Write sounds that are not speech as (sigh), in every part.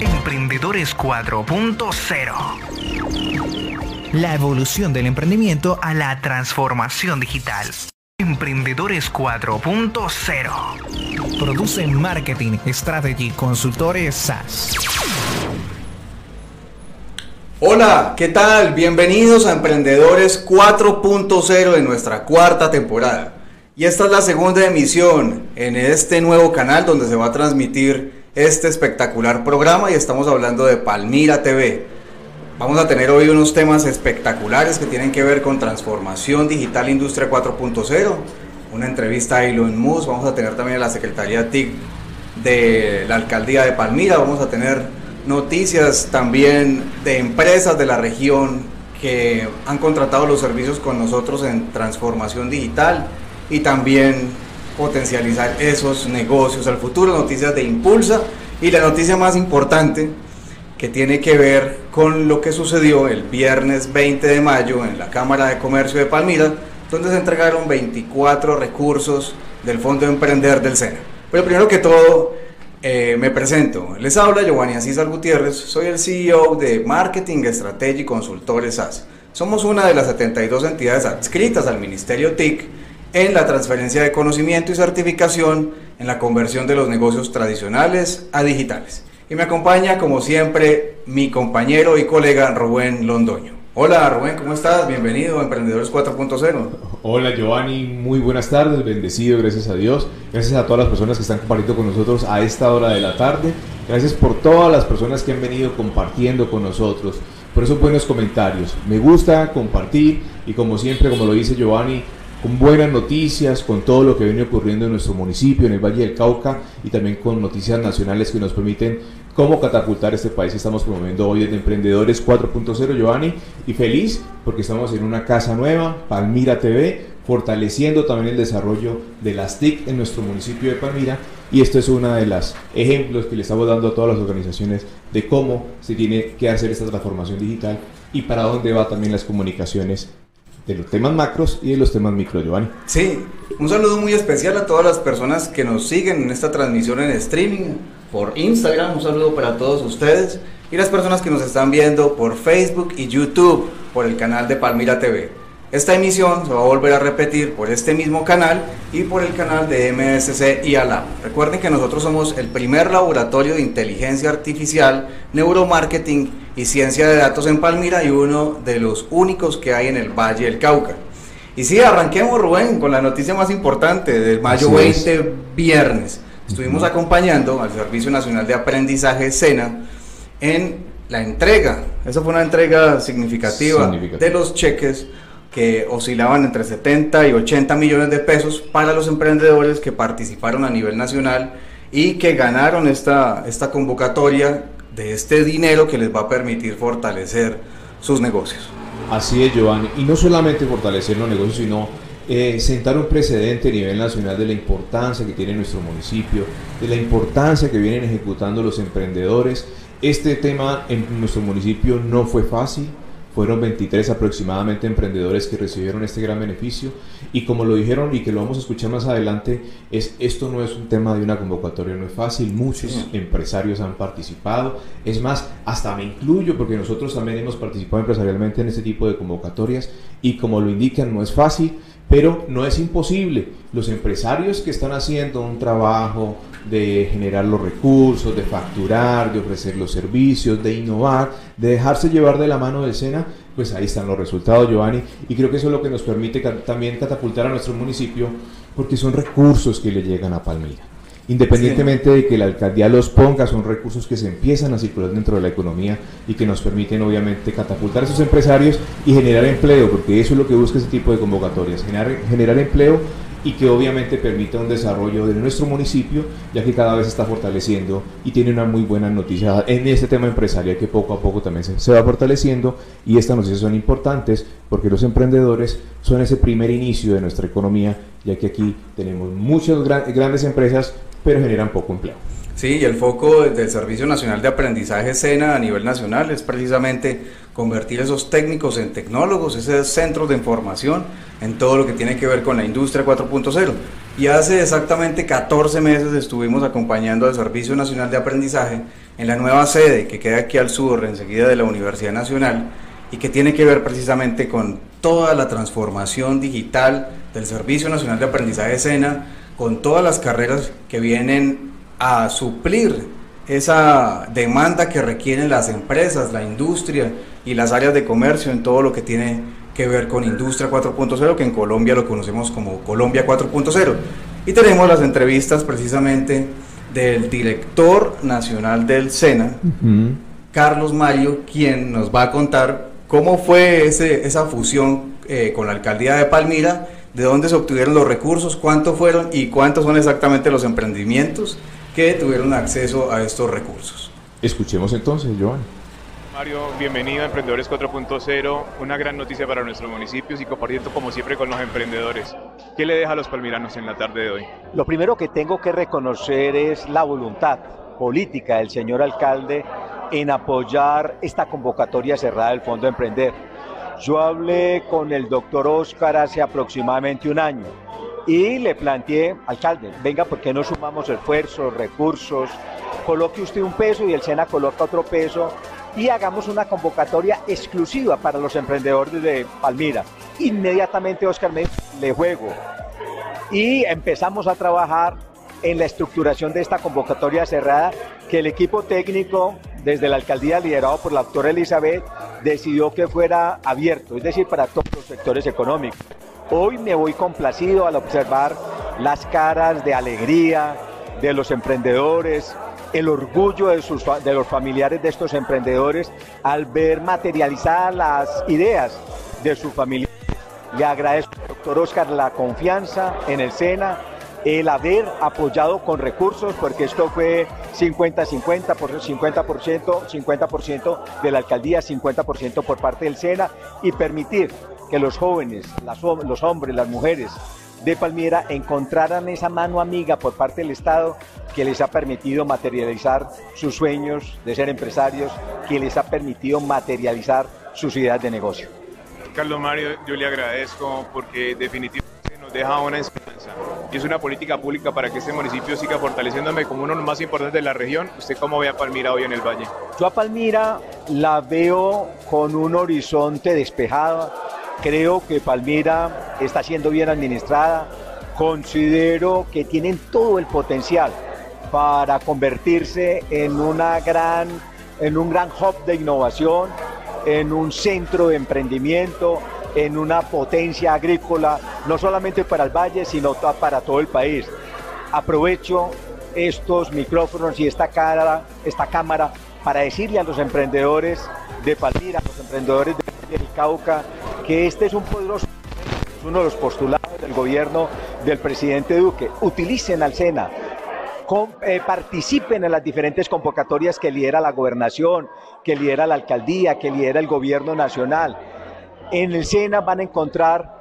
Emprendedores 4.0. La evolución del emprendimiento a la transformación digital. Emprendedores 4.0. Produce Marketing Strategy Consultores SAS. Hola, ¿qué tal? Bienvenidos a Emprendedores 4.0 de nuestra cuarta temporada. Y esta es la segunda emisión en este nuevo canal donde se va a transmitir este espectacular programa y estamos hablando de Palmira TV. Vamos a tener hoy unos temas espectaculares que tienen que ver con transformación digital industria 4.0, una entrevista a Elon Musk, vamos a tener también a la Secretaría TIC de la Alcaldía de Palmira, vamos a tener noticias también de empresas de la región que han contratado los servicios con nosotros en transformación digital y también potencializar esos negocios al futuro, noticias de Impulsa y la noticia más importante que tiene que ver con lo que sucedió el viernes 20 de mayo en la Cámara de Comercio de Palmira, donde se entregaron 24 recursos del Fondo de Emprender del SENA. Pero primero que todo, eh, me presento. Les habla Giovanni Asísar Gutiérrez, soy el CEO de Marketing Strategy Consultores SAS. Somos una de las 72 entidades adscritas al Ministerio TIC en la transferencia de conocimiento y certificación en la conversión de los negocios tradicionales a digitales. Y me acompaña, como siempre, mi compañero y colega Rubén Londoño. Hola Rubén, ¿cómo estás? Bienvenido a Emprendedores 4.0. Hola Giovanni, muy buenas tardes, bendecido, gracias a Dios. Gracias a todas las personas que están compartiendo con nosotros a esta hora de la tarde. Gracias por todas las personas que han venido compartiendo con nosotros, por esos buenos comentarios. Me gusta compartir y como siempre, como lo dice Giovanni, con buenas noticias, con todo lo que viene ocurriendo en nuestro municipio, en el Valle del Cauca, y también con noticias nacionales que nos permiten cómo catapultar este país estamos promoviendo hoy desde Emprendedores 4.0, Giovanni, y feliz porque estamos en una casa nueva, Palmira TV, fortaleciendo también el desarrollo de las TIC en nuestro municipio de Palmira, y esto es uno de los ejemplos que le estamos dando a todas las organizaciones de cómo se tiene que hacer esta transformación digital y para dónde va también las comunicaciones de los temas macros y de los temas micro, Giovanni. Sí, un saludo muy especial a todas las personas que nos siguen en esta transmisión en streaming por Instagram, un saludo para todos ustedes y las personas que nos están viendo por Facebook y YouTube por el canal de Palmira TV. Esta emisión se va a volver a repetir por este mismo canal y por el canal de MSC y ALAM. Recuerden que nosotros somos el primer laboratorio de inteligencia artificial, neuromarketing y ciencia de datos en Palmira y uno de los únicos que hay en el Valle del Cauca. Y sí, arranquemos Rubén con la noticia más importante del mayo 20, viernes. Estuvimos acompañando al Servicio Nacional de Aprendizaje SENA en la entrega, esa fue una entrega significativa. de los cheques oscilaban entre 70 y 80 millones de pesos para los emprendedores que participaron a nivel nacional y que ganaron esta, esta convocatoria de este dinero que les va a permitir fortalecer sus negocios. Así es, Giovanni. Y no solamente fortalecer los negocios, sino eh, sentar un precedente a nivel nacional de la importancia que tiene nuestro municipio, de la importancia que vienen ejecutando los emprendedores. Este tema en nuestro municipio no fue fácil, fueron 23 aproximadamente emprendedores que recibieron este gran beneficio. Y como lo dijeron y que lo vamos a escuchar más adelante, es esto no es un tema de una convocatoria, no es fácil, muchos empresarios han participado, es más, hasta me incluyo porque nosotros también hemos participado empresarialmente en este tipo de convocatorias y como lo indican no es fácil, pero no es imposible. Los empresarios que están haciendo un trabajo de generar los recursos, de facturar, de ofrecer los servicios, de innovar, de dejarse llevar de la mano del SENA, pues ahí están los resultados, Giovanni. Y creo que eso es lo que nos permite también catapultar a nuestro municipio, porque son recursos que le llegan a Palmira. Independientemente de que la alcaldía los ponga, son recursos que se empiezan a circular dentro de la economía y que nos permiten obviamente catapultar a esos empresarios y generar empleo, porque eso es lo que busca ese tipo de convocatorias, generar, generar empleo y que obviamente permita un desarrollo de nuestro municipio, ya que cada vez está fortaleciendo y tiene una muy buena noticia en este tema empresarial que poco a poco también se, se va fortaleciendo y estas noticias son importantes porque los emprendedores son ese primer inicio de nuestra economía, ya que aquí tenemos muchas grandes empresas pero generan poco empleo. Sí, y el foco del Servicio Nacional de Aprendizaje SENA a nivel nacional es precisamente convertir esos técnicos en tecnólogos, esos centros de información en todo lo que tiene que ver con la industria 4.0. Y hace exactamente 14 meses estuvimos acompañando al Servicio Nacional de Aprendizaje en la nueva sede que queda aquí al sur, enseguida de la Universidad Nacional, y que tiene que ver precisamente con toda la transformación digital del Servicio Nacional de Aprendizaje SENA, con todas las carreras que vienen a suplir esa demanda que requieren las empresas, la industria y las áreas de comercio en todo lo que tiene que ver con Industria 4.0, que en Colombia lo conocemos como Colombia 4.0. Y tenemos las entrevistas precisamente del director nacional del SENA, Carlos Mario, quien nos va a contar cómo fue ese, esa fusión eh, con la alcaldía de Palmira, de dónde se obtuvieron los recursos, cuántos fueron y cuántos son exactamente los emprendimientos que tuvieron acceso a estos recursos. Escuchemos entonces, Joan. Mario, bienvenido a Emprendedores 4.0, una gran noticia para nuestros municipios y compartiendo como siempre con los emprendedores. ¿Qué le deja a los palmiranos en la tarde de hoy? Lo primero que tengo que reconocer es la voluntad política del señor alcalde en apoyar esta convocatoria cerrada del Fondo Emprender. Yo hablé con el doctor Oscar hace aproximadamente un año y le planteé, alcalde, venga, ¿por qué no sumamos esfuerzos, recursos? Coloque usted un peso y el SENA coloca otro peso y hagamos una convocatoria exclusiva para los emprendedores de Palmira. Inmediatamente Oscar me le juego y empezamos a trabajar en la estructuración de esta convocatoria cerrada que el equipo técnico desde la alcaldía liderado por la doctora Elizabeth decidió que fuera abierto, es decir, para todos los sectores económicos. Hoy me voy complacido al observar las caras de alegría de los emprendedores, el orgullo de, sus, de los familiares de estos emprendedores al ver materializadas las ideas de su familia. Le agradezco, doctor Oscar, la confianza en el SENA, el haber apoyado con recursos, porque esto fue 50-50, por 50%, 50% de la alcaldía, 50% por parte del SENA, y permitir que los jóvenes, los hombres, las mujeres de Palmira encontraran esa mano amiga por parte del Estado que les ha permitido materializar sus sueños de ser empresarios, que les ha permitido materializar sus ideas de negocio. Carlos Mario, yo le agradezco porque definitivamente nos deja una enseñanza y es una política pública para que este municipio siga fortaleciéndome como uno de los más importantes de la región. ¿Usted cómo ve a Palmira hoy en el Valle? Yo a Palmira la veo con un horizonte despejado, Creo que Palmira está siendo bien administrada. Considero que tienen todo el potencial para convertirse en, una gran, en un gran hub de innovación, en un centro de emprendimiento, en una potencia agrícola, no solamente para el valle, sino para todo el país. Aprovecho estos micrófonos y esta, cara, esta cámara para decirle a los emprendedores de Palmira, a los emprendedores del Cauca, que este es un poderoso, es uno de los postulados del gobierno del presidente Duque. Utilicen al SENA, eh, participen en las diferentes convocatorias que lidera la gobernación, que lidera la alcaldía, que lidera el gobierno nacional. En el SENA van a encontrar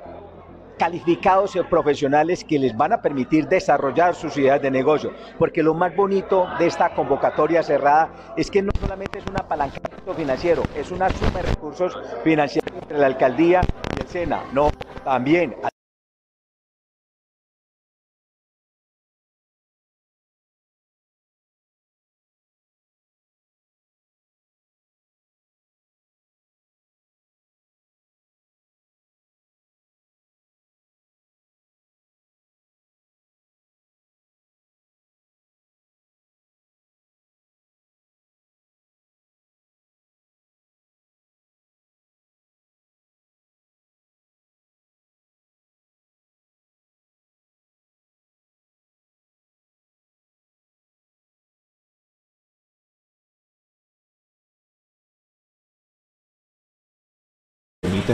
calificados y profesionales que les van a permitir desarrollar sus ideas de negocio. Porque lo más bonito de esta convocatoria cerrada es que no solamente es un apalancamiento financiero, es una suma de recursos financieros entre la alcaldía y el SENA. No, también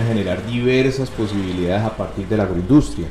generar diversas posibilidades a partir de la agroindustria,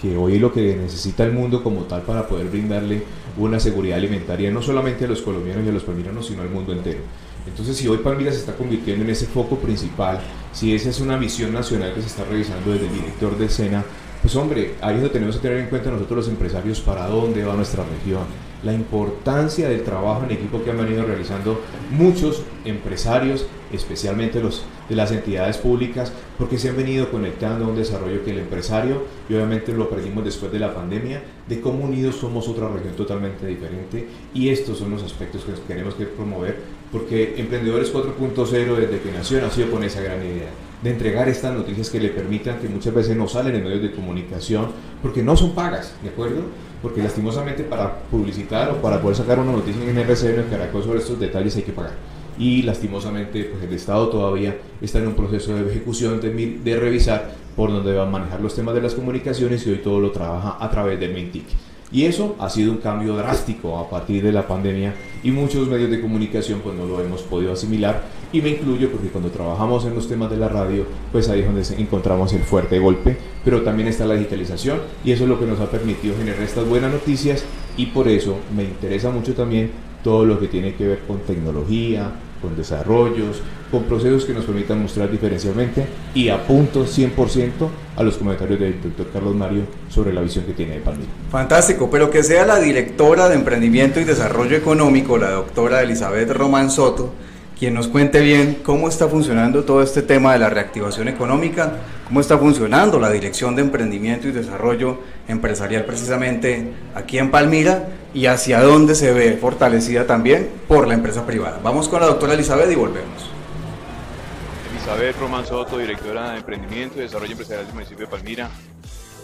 que hoy es lo que necesita el mundo como tal para poder brindarle una seguridad alimentaria no solamente a los colombianos y a los palmiranos, sino al mundo entero. Entonces, si hoy Palmira se está convirtiendo en ese foco principal, si esa es una visión nacional que se está revisando desde el director de SENA, pues hombre, ahí es tenemos que tener en cuenta nosotros los empresarios para dónde va nuestra región, la importancia del trabajo en equipo que han venido realizando muchos empresarios, especialmente los de las entidades públicas, porque se han venido conectando a un desarrollo que el empresario, y obviamente lo aprendimos después de la pandemia, de cómo unidos somos otra región totalmente diferente, y estos son los aspectos que queremos que promover, porque Emprendedores 4.0 desde que nació nació con esa gran idea de entregar estas noticias que le permitan que muchas veces no salen en medios de comunicación porque no son pagas, ¿de acuerdo? Porque lastimosamente para publicitar o para poder sacar una noticia en RCN o en Caracol sobre estos detalles hay que pagar. Y lastimosamente pues el Estado todavía está en un proceso de ejecución de, revisar por dónde va a manejar los temas de las comunicaciones y hoy todo lo trabaja a través del MINTIC. Y eso ha sido un cambio drástico a partir de la pandemia y muchos medios de comunicación pues no lo hemos podido asimilar y me incluyo porque cuando trabajamos en los temas de la radio pues ahí es donde encontramos el fuerte golpe, pero también está la digitalización y eso es lo que nos ha permitido generar estas buenas noticias y por eso me interesa mucho también todo lo que tiene que ver con tecnología, con desarrollos, con procesos que nos permitan mostrar diferencialmente y apunto 100% a los comentarios del doctor Carlos Mario sobre la visión que tiene de Palmira. Fantástico, pero que sea la directora de Emprendimiento y Desarrollo Económico, la doctora Elizabeth Román Soto, quien nos cuente bien cómo está funcionando todo este tema de la reactivación económica, cómo está funcionando la Dirección de Emprendimiento y Desarrollo Empresarial precisamente aquí en Palmira y hacia dónde se ve fortalecida también por la empresa privada. Vamos con la doctora Elizabeth y volvemos. Elizabeth Román Soto, directora de Emprendimiento y Desarrollo Empresarial del municipio de Palmira,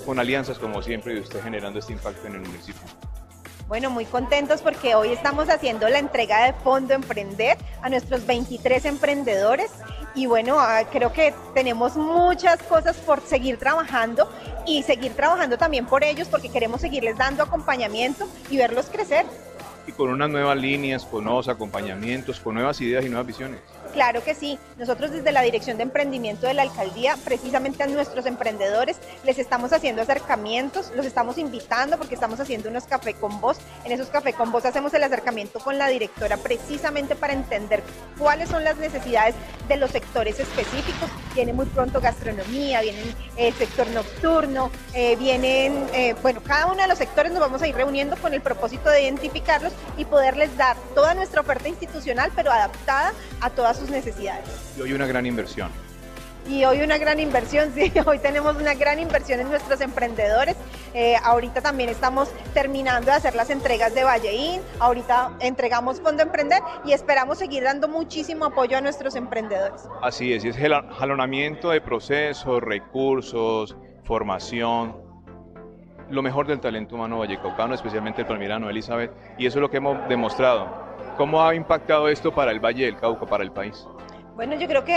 con alianzas como siempre y usted generando este impacto en el municipio. Bueno, muy contentos porque hoy estamos haciendo la entrega de Fondo Emprender a nuestros 23 emprendedores y bueno, ah, creo que tenemos muchas cosas por seguir trabajando y seguir trabajando también por ellos porque queremos seguirles dando acompañamiento y verlos crecer. Y con unas nuevas líneas, con nuevos acompañamientos, con nuevas ideas y nuevas visiones. Claro que sí. Nosotros desde la Dirección de Emprendimiento de la Alcaldía, precisamente a nuestros emprendedores, les estamos haciendo acercamientos, los estamos invitando porque estamos haciendo unos café con voz. En esos café con voz hacemos el acercamiento con la directora precisamente para entender cuáles son las necesidades de los sectores específicos. Viene muy pronto gastronomía, viene el sector nocturno, eh, vienen, eh, bueno, cada uno de los sectores nos vamos a ir reuniendo con el propósito de identificarlos y poderles dar toda nuestra oferta institucional, pero adaptada a todas sus necesidades. Y hoy una gran inversión. Y hoy una gran inversión, (laughs) sí, hoy tenemos una gran inversión en nuestros emprendedores. Eh, ahorita también estamos terminando de hacer las entregas de Valleín, ahorita entregamos Fondo Emprender y esperamos seguir dando muchísimo apoyo a nuestros emprendedores. Así es, y es jalonamiento de procesos, recursos, formación, lo mejor del talento humano vallecaucano, especialmente el palmirano Elizabeth, y eso es lo que hemos demostrado ¿Cómo ha impactado esto para el Valle del Cauca, para el país? Bueno, yo creo que,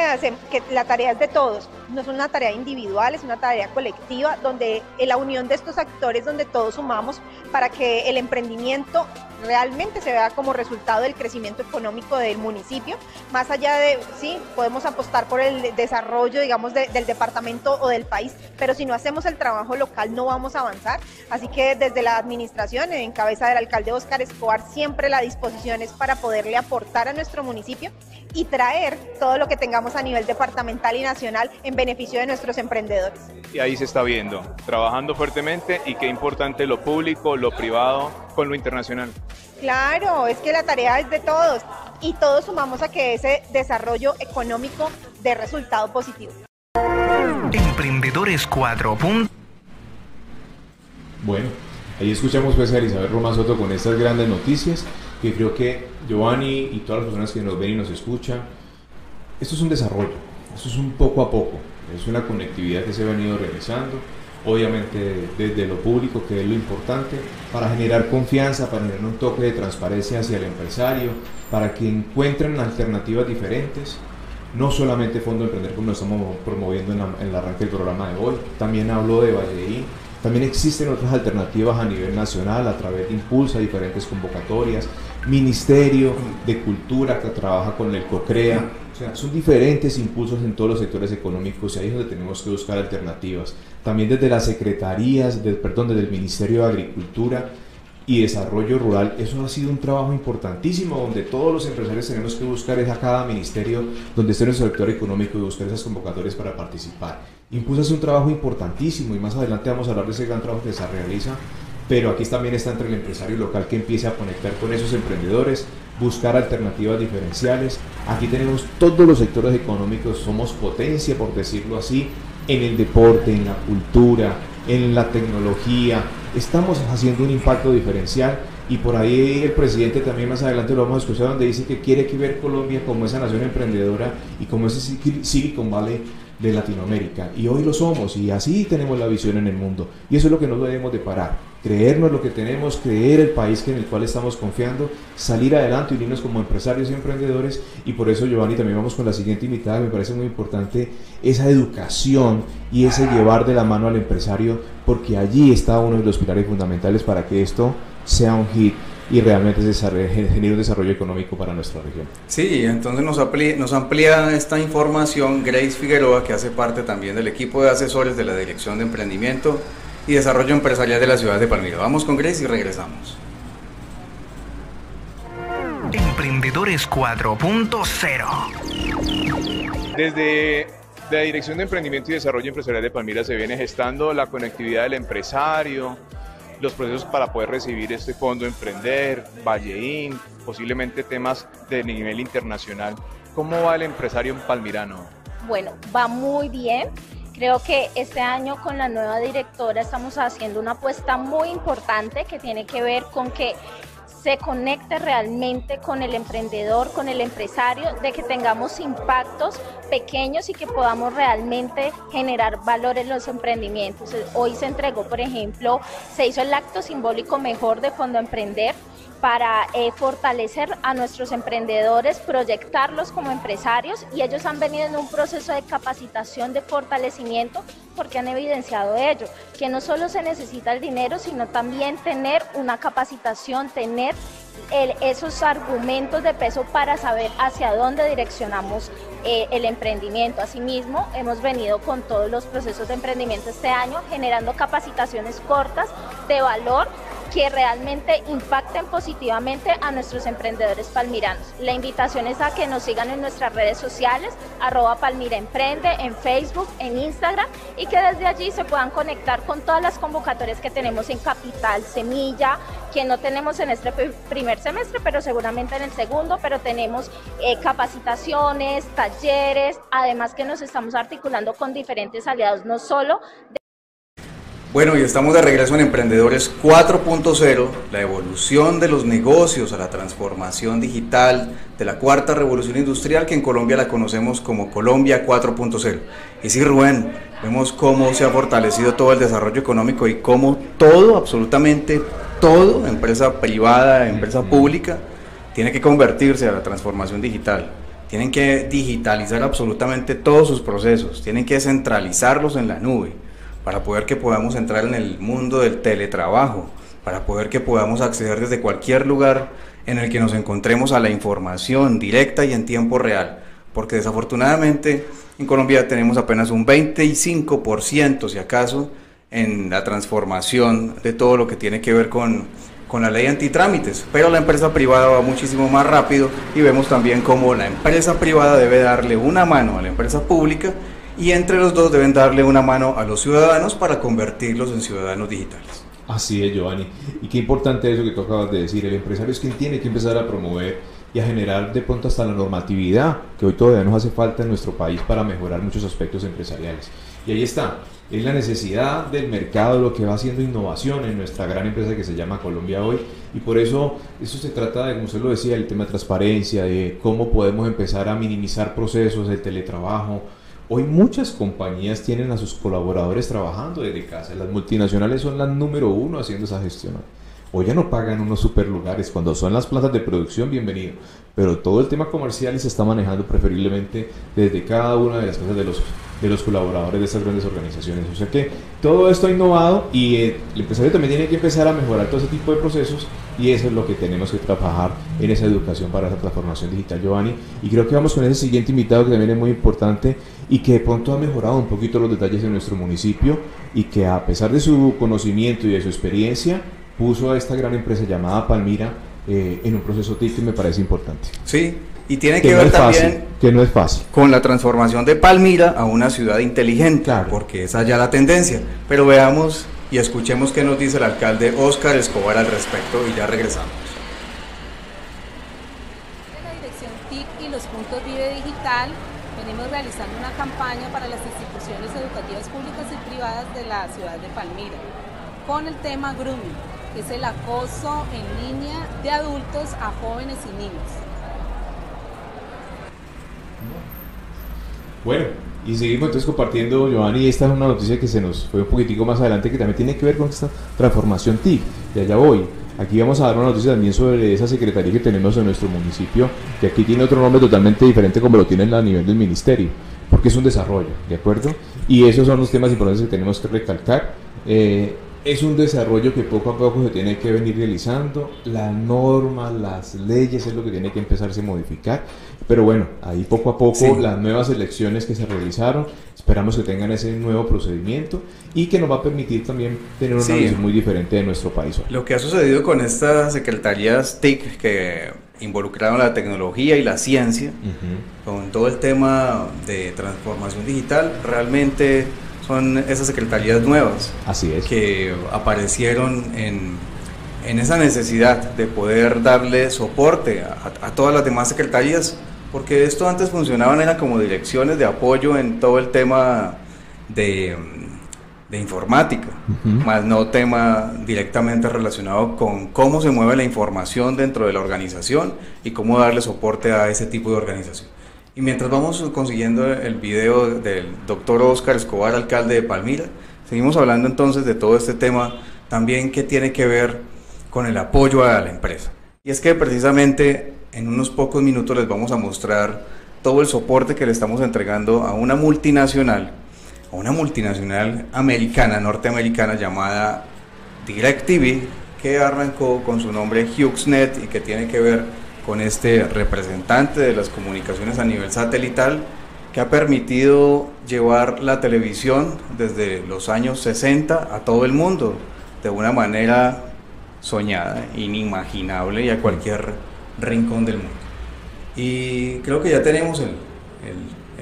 que la tarea es de todos, no es una tarea individual, es una tarea colectiva, donde en la unión de estos actores, donde todos sumamos para que el emprendimiento realmente se vea como resultado del crecimiento económico del municipio, más allá de, sí, podemos apostar por el desarrollo, digamos, del departamento o del país, pero si no hacemos el trabajo local no vamos a avanzar, así que desde la administración, en cabeza del alcalde Oscar Escobar, siempre la disposición es para poderle aportar a nuestro municipio y traer todo lo que tengamos a nivel departamental y nacional en beneficio de nuestros emprendedores. Y ahí se está viendo, trabajando fuertemente y qué importante lo público, lo privado con lo internacional. Claro, es que la tarea es de todos y todos sumamos a que ese desarrollo económico dé resultado positivo. Emprendedores 4. Bueno, ahí escuchamos pues a Elizabeth Roma Soto con estas grandes noticias que creo que Giovanni y todas las personas que nos ven y nos escuchan, esto es un desarrollo, esto es un poco a poco, es una conectividad que se ha venido realizando, obviamente desde lo público, que es lo importante, para generar confianza, para generar un toque de transparencia hacia el empresario, para que encuentren alternativas diferentes. No solamente Fondo Emprender como lo estamos promoviendo en, el arranque del programa de hoy, también hablo de Valleín, también existen otras alternativas a nivel nacional a través de Impulsa, diferentes convocatorias, Ministerio de Cultura que trabaja con el COCREA. O sea, son diferentes impulsos en todos los sectores económicos y ahí es donde tenemos que buscar alternativas. También desde las secretarías, perdón, desde el Ministerio de Agricultura y Desarrollo Rural, eso ha sido un trabajo importantísimo donde todos los empresarios tenemos que buscar es a cada ministerio donde esté nuestro sector económico y buscar esas convocatorias para participar. Impulsa es un trabajo importantísimo y más adelante vamos a hablar de ese gran trabajo que se realiza pero aquí también está entre el empresario local que empiece a conectar con esos emprendedores, buscar alternativas diferenciales. Aquí tenemos todos los sectores económicos, somos potencia, por decirlo así, en el deporte, en la cultura, en la tecnología. Estamos haciendo un impacto diferencial y por ahí el presidente también más adelante lo vamos a escuchar donde dice que quiere que ver Colombia como esa nación emprendedora y como ese Silicon Valley de Latinoamérica. Y hoy lo somos y así tenemos la visión en el mundo. Y eso es lo que no debemos de parar. Creernos lo que tenemos, creer el país en el cual estamos confiando, salir adelante, unirnos como empresarios y emprendedores. Y por eso, Giovanni, también vamos con la siguiente invitada. Me parece muy importante esa educación y ese llevar de la mano al empresario, porque allí está uno de los pilares fundamentales para que esto sea un hit y realmente genere un desarrollo económico para nuestra región. Sí, entonces nos amplía, nos amplía esta información Grace Figueroa, que hace parte también del equipo de asesores de la Dirección de Emprendimiento y Desarrollo Empresarial de la ciudad de Palmira. Vamos con Grace y regresamos. Emprendedores 4.0 Desde la Dirección de Emprendimiento y Desarrollo Empresarial de Palmira se viene gestando la conectividad del empresario, los procesos para poder recibir este fondo Emprender, Valleín, posiblemente temas de nivel internacional. ¿Cómo va el empresario en Palmirano? Bueno, va muy bien. Creo que este año con la nueva directora estamos haciendo una apuesta muy importante que tiene que ver con que se conecte realmente con el emprendedor, con el empresario, de que tengamos impactos pequeños y que podamos realmente generar valor en los emprendimientos. Hoy se entregó, por ejemplo, se hizo el acto simbólico mejor de Fondo Emprender para eh, fortalecer a nuestros emprendedores, proyectarlos como empresarios y ellos han venido en un proceso de capacitación, de fortalecimiento, porque han evidenciado ello, que no solo se necesita el dinero, sino también tener una capacitación, tener esos argumentos de peso para saber hacia dónde direccionamos eh, el emprendimiento. Asimismo, hemos venido con todos los procesos de emprendimiento este año generando capacitaciones cortas de valor que realmente impacten positivamente a nuestros emprendedores palmiranos. La invitación es a que nos sigan en nuestras redes sociales, arroba Palmira Emprende, en Facebook, en Instagram, y que desde allí se puedan conectar con todas las convocatorias que tenemos en Capital, Semilla, que no tenemos en este primer semestre, pero seguramente en el segundo, pero tenemos eh, capacitaciones, talleres, además que nos estamos articulando con diferentes aliados, no solo de bueno, y estamos de regreso en Emprendedores 4.0, la evolución de los negocios a la transformación digital de la cuarta revolución industrial que en Colombia la conocemos como Colombia 4.0. Y sí, Rubén, vemos cómo se ha fortalecido todo el desarrollo económico y cómo todo, absolutamente todo, empresa privada, empresa pública, tiene que convertirse a la transformación digital. Tienen que digitalizar absolutamente todos sus procesos, tienen que centralizarlos en la nube para poder que podamos entrar en el mundo del teletrabajo, para poder que podamos acceder desde cualquier lugar en el que nos encontremos a la información directa y en tiempo real, porque desafortunadamente en Colombia tenemos apenas un 25% si acaso en la transformación de todo lo que tiene que ver con, con la ley antitrámites, pero la empresa privada va muchísimo más rápido y vemos también cómo la empresa privada debe darle una mano a la empresa pública y entre los dos deben darle una mano a los ciudadanos para convertirlos en ciudadanos digitales. Así es, Giovanni. Y qué importante eso que tú acabas de decir. El empresario es quien tiene que empezar a promover y a generar de pronto hasta la normatividad que hoy todavía nos hace falta en nuestro país para mejorar muchos aspectos empresariales. Y ahí está, es la necesidad del mercado lo que va haciendo innovación en nuestra gran empresa que se llama Colombia Hoy. Y por eso, eso se trata de, como usted lo decía, el tema de transparencia, de cómo podemos empezar a minimizar procesos, el teletrabajo, Hoy muchas compañías tienen a sus colaboradores trabajando desde casa. Las multinacionales son las número uno haciendo esa gestión. Hoy ya no pagan unos super lugares. Cuando son las plantas de producción, bienvenido. Pero todo el tema comercial se está manejando preferiblemente desde cada una de las casas de los de los colaboradores de estas grandes organizaciones. O sea que todo esto ha innovado y eh, el empresario también tiene que empezar a mejorar todo ese tipo de procesos y eso es lo que tenemos que trabajar en esa educación para esa transformación digital, Giovanni. Y creo que vamos con ese siguiente invitado que también es muy importante y que de pronto ha mejorado un poquito los detalles de nuestro municipio y que a pesar de su conocimiento y de su experiencia, puso a esta gran empresa llamada Palmira eh, en un proceso TIC que me parece importante. Sí, y tiene que, ver también que no es fácil. con la transformación de Palmira a una ciudad inteligente, porque esa ya la tendencia. Pero veamos y escuchemos qué nos dice el alcalde Óscar Escobar al respecto y ya regresamos. la dirección TIC y los puntos Vive Digital venimos realizando una campaña para las instituciones educativas públicas y privadas de la ciudad de Palmira con el tema grooming, que es el acoso en línea de adultos a jóvenes y niños. Bueno, y seguimos entonces compartiendo, Giovanni, esta es una noticia que se nos fue un poquitico más adelante que también tiene que ver con esta transformación TIC. Y allá voy. Aquí vamos a dar una noticia también sobre esa secretaría que tenemos en nuestro municipio, que aquí tiene otro nombre totalmente diferente como lo tienen a nivel del ministerio, porque es un desarrollo, ¿de acuerdo? Y esos son los temas importantes que tenemos que recalcar. Eh, es un desarrollo que poco a poco se tiene que venir realizando. La norma, las leyes es lo que tiene que empezarse a modificar. Pero bueno, ahí poco a poco las nuevas elecciones que se realizaron, esperamos que tengan ese nuevo procedimiento y que nos va a permitir también tener una visión muy diferente de nuestro país. Lo que ha sucedido con estas secretarías TIC que involucraron la tecnología y la ciencia, con todo el tema de transformación digital, realmente son esas secretarías nuevas. Así es. Que aparecieron en, en esa necesidad de poder darle soporte a, todas las demás secretarías, porque esto antes funcionaban era como direcciones de apoyo en todo el tema de, de informática, más no tema directamente relacionado con cómo se mueve la información dentro de la organización y cómo darle soporte a ese tipo de organización. Y mientras vamos consiguiendo el video del doctor Oscar Escobar, alcalde de Palmira, seguimos hablando entonces de todo este tema también que tiene que ver con el apoyo a la empresa. Y es que precisamente en unos pocos minutos les vamos a mostrar todo el soporte que le estamos entregando a una multinacional, a una multinacional americana, norteamericana llamada DirecTV, que arrancó con su nombre HughesNet y que tiene que ver con este representante de las comunicaciones a nivel satelital que ha permitido llevar la televisión desde los años 60 a todo el mundo de una manera soñada, inimaginable y a cualquier rincón del mundo. Y creo que ya tenemos el, el,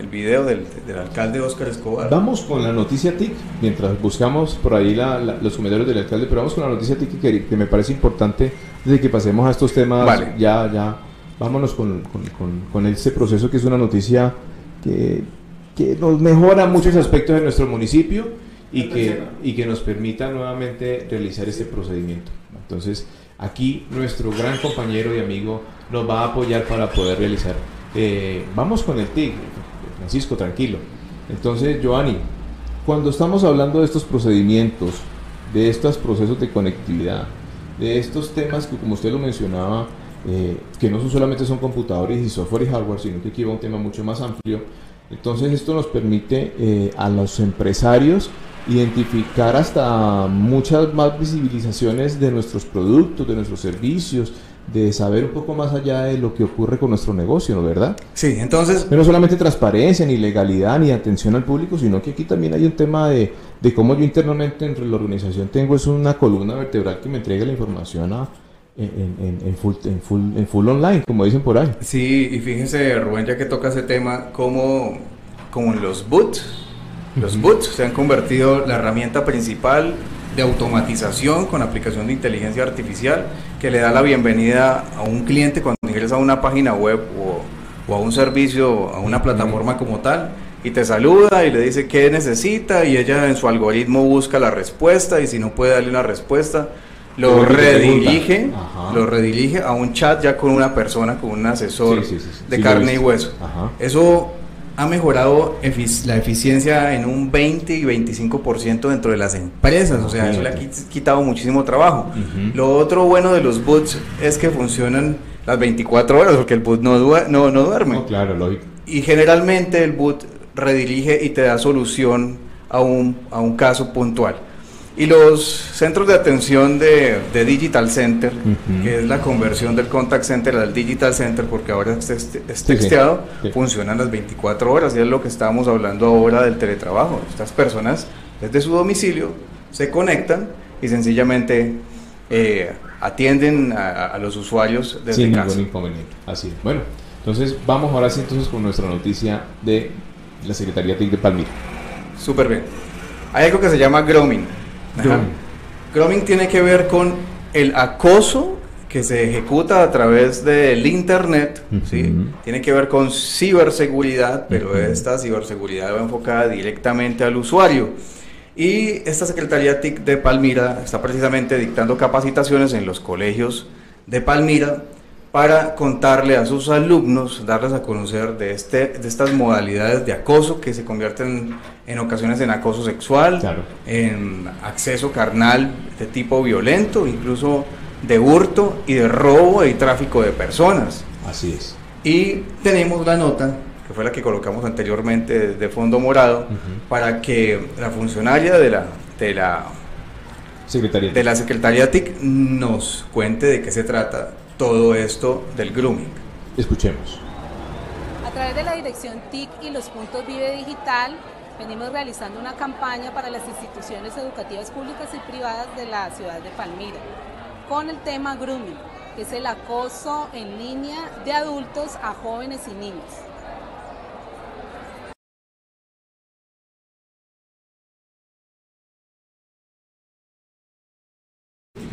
video del, del, alcalde Oscar Escobar. Vamos con la noticia TIC, mientras buscamos por ahí los comentarios del alcalde, pero vamos con la noticia TIC que, que me parece importante desde que pasemos a estos temas, ya, ya, vámonos con, con, con, este proceso que es una noticia que, que, nos mejora muchos aspectos de nuestro municipio y que, y que nos permita nuevamente realizar este procedimiento. Entonces, aquí nuestro gran compañero y amigo nos va a apoyar para poder realizar. Eh, vamos con el TIC, Francisco, tranquilo. Entonces, Giovanni, cuando estamos hablando de estos procedimientos, de estos procesos de conectividad, de estos temas que, como usted lo mencionaba, eh, que no solamente son computadores y software y hardware, sino que aquí va un tema mucho más amplio. Entonces esto nos permite eh, a los empresarios identificar hasta muchas más visibilizaciones de nuestros productos, de nuestros servicios, de saber un poco más allá de lo que ocurre con nuestro negocio, ¿no verdad? Sí, entonces... Pero no solamente transparencia, ni legalidad, ni atención al público, sino que aquí también hay un tema de, de cómo yo internamente entre la organización tengo es una columna vertebral que me entrega la información a, en, en, full, en, full, en full online, como dicen por ahí. Sí, y fíjense, Rubén, ya que toca ese tema, cómo, como los boots, los boots se han convertido la herramienta principal de automatización con aplicación de inteligencia artificial que le da la bienvenida a un cliente cuando ingresa a una página web o, a un servicio, a una plataforma como tal, y te saluda y le dice qué necesita y ella en su algoritmo busca la respuesta y si no puede darle una respuesta, lo redirige, lo redirige a un chat ya con una persona, con un asesor de carne y hueso. Eso ha mejorado la eficiencia en un 20 y 25% dentro de las empresas, o sea, eso le ha quitado muchísimo trabajo. Lo otro bueno de los boots es que funcionan las 24 horas, porque el boot no, no, no duerme. claro, lógico. Y generalmente el boot redirige y te da solución a un, a un caso puntual. Y los centros de atención de, de Digital Center, que es la conversión del contact center al Digital Center, porque ahora es, texteado, funcionan las 24 horas. Y es lo que estábamos hablando ahora del teletrabajo. Estas personas desde su domicilio se conectan y sencillamente eh, atienden a, los usuarios desde Sin casa. ningún inconveniente. Así Bueno, entonces vamos ahora sí entonces con nuestra noticia de la Secretaría TIC de Palmira. Súper bien. Hay algo que se llama grooming Grooming tiene que ver con el acoso que se ejecuta a través del Internet, ¿sí? tiene que ver con ciberseguridad, pero esta ciberseguridad va enfocada directamente al usuario. Y esta Secretaría TIC de Palmira está precisamente dictando capacitaciones en los colegios de Palmira para contarle a sus alumnos, darles a conocer de, este, de estas modalidades de acoso que se convierten en ocasiones en acoso sexual, en acceso carnal de tipo violento, incluso de hurto y de robo y tráfico de personas. Así es. Y tenemos la nota, que fue la que colocamos anteriormente de fondo morado, para que la funcionaria de la, de la Secretaría. de la Secretaría TIC nos cuente de qué se trata todo esto del grooming. Escuchemos. A través de la dirección TIC y los puntos Vive Digital, venimos realizando una campaña para las instituciones educativas públicas y privadas de la ciudad de Palmira, con el tema grooming, que es el acoso en línea de adultos a jóvenes y niños.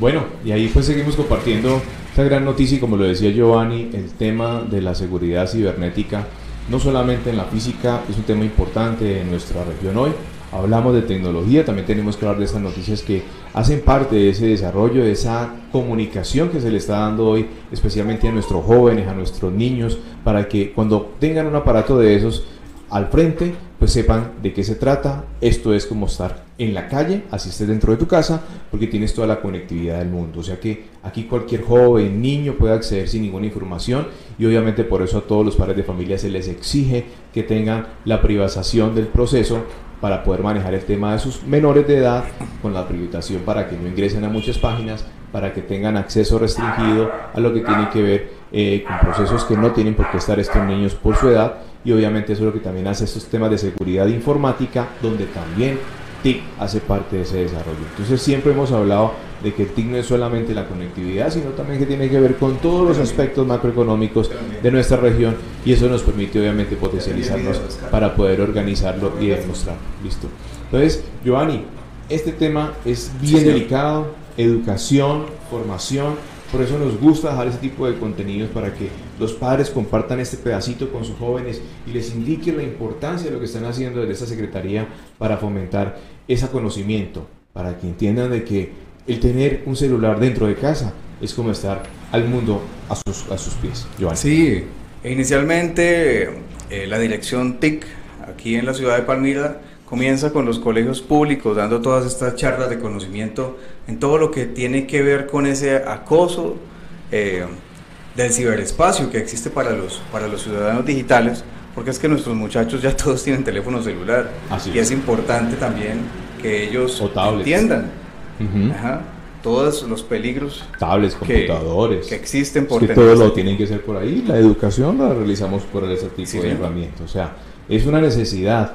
Bueno, y ahí pues seguimos compartiendo esta gran noticia y como lo decía Giovanni, el tema de la seguridad cibernética, no solamente en la física, es un tema importante en nuestra región hoy. Hablamos de tecnología, también tenemos que hablar de estas noticias que hacen parte de ese desarrollo, de esa comunicación que se le está dando hoy, especialmente a nuestros jóvenes, a nuestros niños, para que cuando tengan un aparato de esos al frente, pues sepan de qué se trata. Esto es como estar en la calle, así estés dentro de tu casa, porque tienes toda la conectividad del mundo. O sea que aquí cualquier joven, niño puede acceder sin ninguna información y obviamente por eso a todos los padres de familia se les exige que tengan la privación del proceso para poder manejar el tema de sus menores de edad con la privación para que no ingresen a muchas páginas, para que tengan acceso restringido a lo que tiene que ver eh, con procesos que no tienen por qué estar estos niños por su edad y obviamente eso es lo que también hace estos temas de seguridad informática donde también TIC hace parte de ese desarrollo. Entonces siempre hemos hablado de que el TIC no es solamente la conectividad, sino también que tiene que ver con todos los aspectos macroeconómicos de nuestra región y eso nos permite obviamente potencializarnos para poder organizarlo y demostrarlo. Listo. Entonces, Giovanni, este tema es bien delicado, educación, formación, por eso nos gusta dejar ese tipo de contenidos para que los padres compartan este pedacito con sus jóvenes y les indiquen la importancia de lo que están haciendo desde esta Secretaría para fomentar ese conocimiento, para que entiendan de que el tener un celular dentro de casa es como estar al mundo a sus, a sus pies. Sí, inicialmente eh, la dirección TIC aquí en la ciudad de Palmira comienza con los colegios públicos, dando todas estas charlas de conocimiento en todo lo que tiene que ver con ese acoso eh, del ciberespacio que existe para los, para los ciudadanos digitales, porque es que nuestros muchachos ya (laughs) todos tienen teléfono celular. Y es. importante también que ellos entiendan. Todos los peligros tablets, computadores. que, existen por que todo lo tienen que ser por ahí, la educación la realizamos por ese tipo de herramientas, o sea, es una necesidad,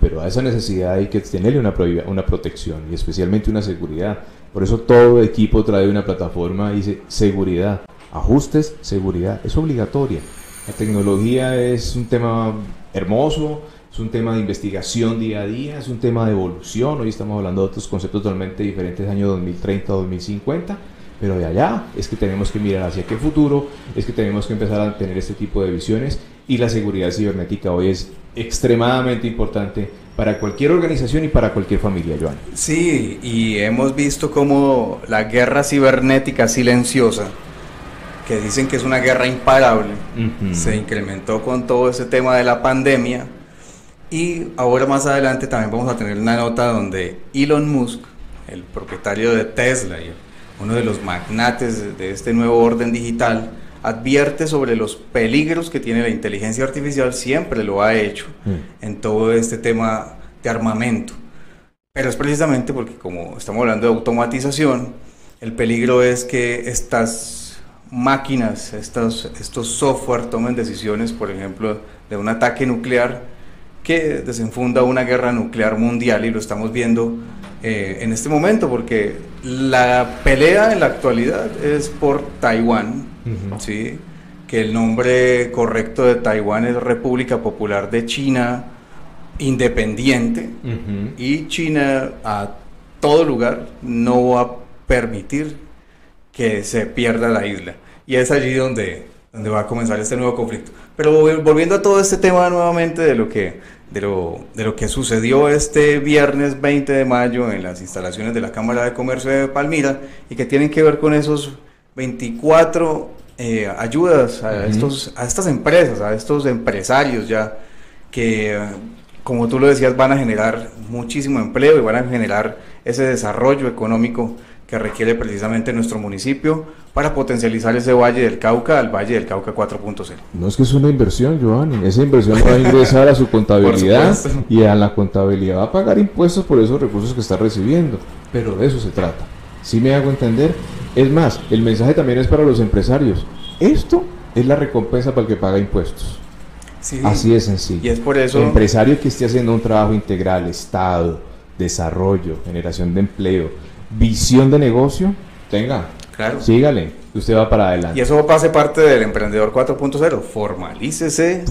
pero a esa necesidad hay que tenerle una, una protección y especialmente una seguridad. Por eso todo equipo trae una plataforma y dice seguridad, ajustes, seguridad, es obligatoria. La tecnología es un tema hermoso, es un tema de investigación día a día, es un tema de evolución. Hoy estamos hablando de otros conceptos totalmente diferentes, año 2030 2050 pero de allá es que tenemos que mirar hacia qué futuro, es que tenemos que empezar a tener este tipo de visiones y la seguridad cibernética hoy es extremadamente importante para cualquier organización y para cualquier familia, Joan. Sí, y hemos visto como la guerra cibernética silenciosa, que dicen que es una guerra imparable, se incrementó con todo ese tema de la pandemia. Y ahora más adelante también vamos a tener una nota donde Elon Musk, el propietario de Tesla y uno de los magnates de este nuevo orden digital, advierte sobre los peligros que tiene la inteligencia artificial, siempre lo ha hecho mm. en todo este tema de armamento. Pero es precisamente porque como estamos hablando de automatización, el peligro es que estas máquinas, estos, estos software tomen decisiones, por ejemplo, de un ataque nuclear que desenfunda una guerra nuclear mundial y lo estamos viendo eh, en este momento porque la pelea en la actualidad es por Taiwán, ¿sí? que el nombre correcto de Taiwán es República Popular de China Independiente y China ha todo lugar no va a permitir que se pierda la isla. Y es allí donde, donde va a comenzar este nuevo conflicto. Pero volviendo a todo este tema nuevamente de lo que, de lo, de lo que sucedió este viernes 20 de mayo en las instalaciones de la Cámara de Comercio de Palmira y que tienen que ver con esos 24 eh, ayudas a, estos, a estas empresas, a estos empresarios ya que, como tú lo decías, van a generar muchísimo empleo y van a generar ese desarrollo económico que requiere precisamente nuestro municipio para potencializar ese Valle del Cauca al Valle del Cauca 4.0. No es que es una inversión, Giovanni, esa inversión va a ingresar a su contabilidad y a la contabilidad va a pagar impuestos por esos recursos que está recibiendo, pero de eso se trata. Si me hago entender, es más, el mensaje también es para los empresarios. Esto es la recompensa para el que paga impuestos. Así de sencillo. Y es por eso. El empresario que esté haciendo un trabajo integral, Estado, desarrollo, generación de empleo, visión de negocio, tenga. Claro. Sígale, usted va para adelante. Y eso pase parte del emprendedor 4.0. Formalícese.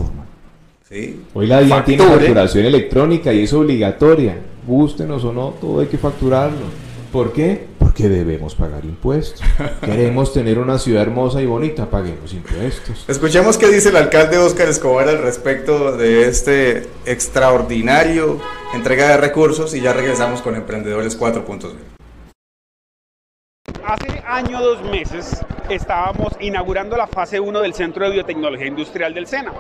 ¿sí? Hoy la DIAN tiene facturación electrónica y es obligatoria. Gústenos o no, todo hay que facturarlo. ¿Por qué? Porque debemos pagar impuestos. (laughs) Queremos tener una ciudad hermosa y bonita, paguemos impuestos. Escuchemos qué dice el alcalde Oscar Escobar al respecto de este extraordinario entrega de recursos y ya regresamos con Emprendedores 4.0 hace año, dos meses, estábamos inaugurando la fase 1 del Centro de Biotecnología Industrial del SENA.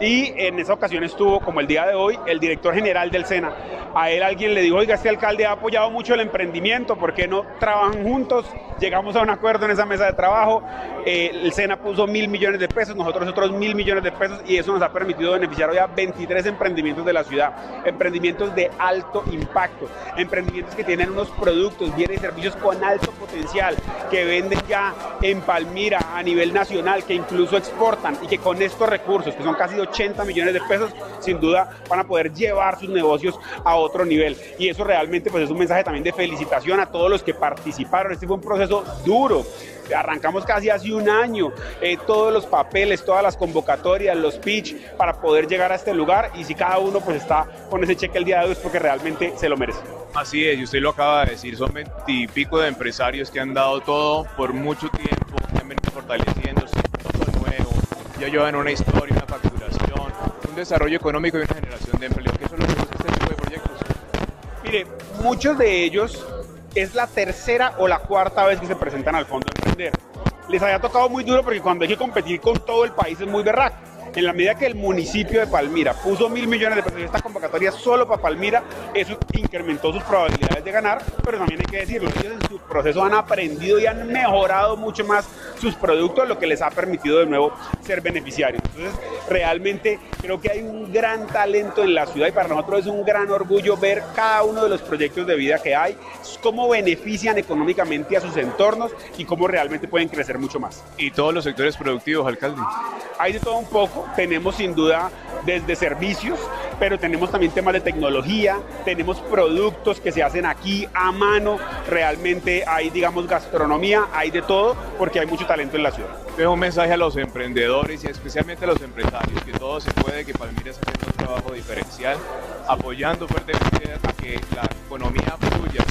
Y en esa ocasión estuvo, como el día de hoy, el director general del SENA. A él alguien le dijo, oiga, este alcalde ha apoyado mucho el emprendimiento, ¿por qué no trabajan juntos? Llegamos a un acuerdo en esa mesa de trabajo, eh, el SENA puso mil millones de pesos, nosotros otros mil millones de pesos y eso nos ha permitido beneficiar hoy a 23 emprendimientos de la ciudad, emprendimientos de alto impacto, emprendimientos que tienen unos productos, bienes y servicios con alto potencial, que venden ya en Palmira a nivel nacional, que incluso exportan y que con estos recursos, que son casi 80 millones de pesos, sin duda van a poder llevar sus negocios a otro nivel. Y eso realmente pues es un mensaje también de felicitación a todos los que participaron. Este fue un proceso duro. Arrancamos casi hace un año, eh, todos los papeles, todas las convocatorias, los pitch para poder llegar a este lugar y si cada uno pues está con ese cheque el día de hoy es porque realmente se lo merece. Así es, y usted lo acaba de decir, son veintipico de empresarios que han dado todo por mucho tiempo, han venido fortaleciéndose, todo nuevo, ya llevan una historia, una facturación, un desarrollo económico y una generación de empleo, que eso es lo que este tipo de proyectos. Mire, muchos de ellos es la tercera o la cuarta vez que se presentan al Fondo Emprender. Les había tocado muy duro porque cuando hay que competir con todo el país es muy berraco en la medida que el municipio de Palmira puso mil millones de pesos en esta convocatoria solo para Palmira, eso incrementó sus probabilidades de ganar, pero también hay que decirlo, ellos en su proceso han aprendido y han mejorado mucho más sus productos, lo que les ha permitido de nuevo ser beneficiarios. Entonces, realmente creo que hay un gran talento en la ciudad y para nosotros es un gran orgullo ver cada uno de los proyectos de vida que hay, cómo benefician económicamente a sus entornos y cómo realmente pueden crecer mucho más. ¿Y todos los sectores productivos, alcalde? Hay de todo un poco tenemos sin duda desde servicios, pero tenemos también temas de tecnología, tenemos productos que se hacen aquí a mano, realmente hay, digamos, gastronomía, hay de todo, porque hay mucho talento en la ciudad. Dejo un mensaje a los emprendedores y especialmente a los empresarios, que todo se puede, que Palmira está haciendo un trabajo diferencial, apoyando fuertemente a que la economía fluya.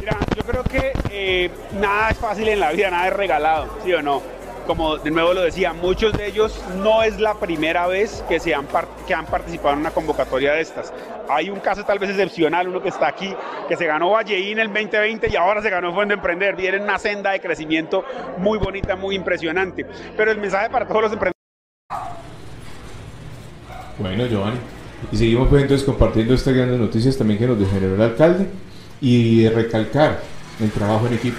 Mira, yo creo que eh, nada es fácil en la vida, nada es regalado, ¿sí o no? Como de nuevo lo decía, muchos de ellos no es la primera vez que, se han, que han participado en una convocatoria de estas. Hay un caso tal vez excepcional, uno que está aquí, que se ganó Valleín el 2020 y ahora se ganó Fondo Emprender. Viene una senda de crecimiento muy bonita, muy impresionante. Pero el mensaje para todos los emprendedores... Bueno, Giovanni. Y seguimos pues entonces compartiendo estas grandes noticias también que nos generó el alcalde y recalcar el trabajo en equipo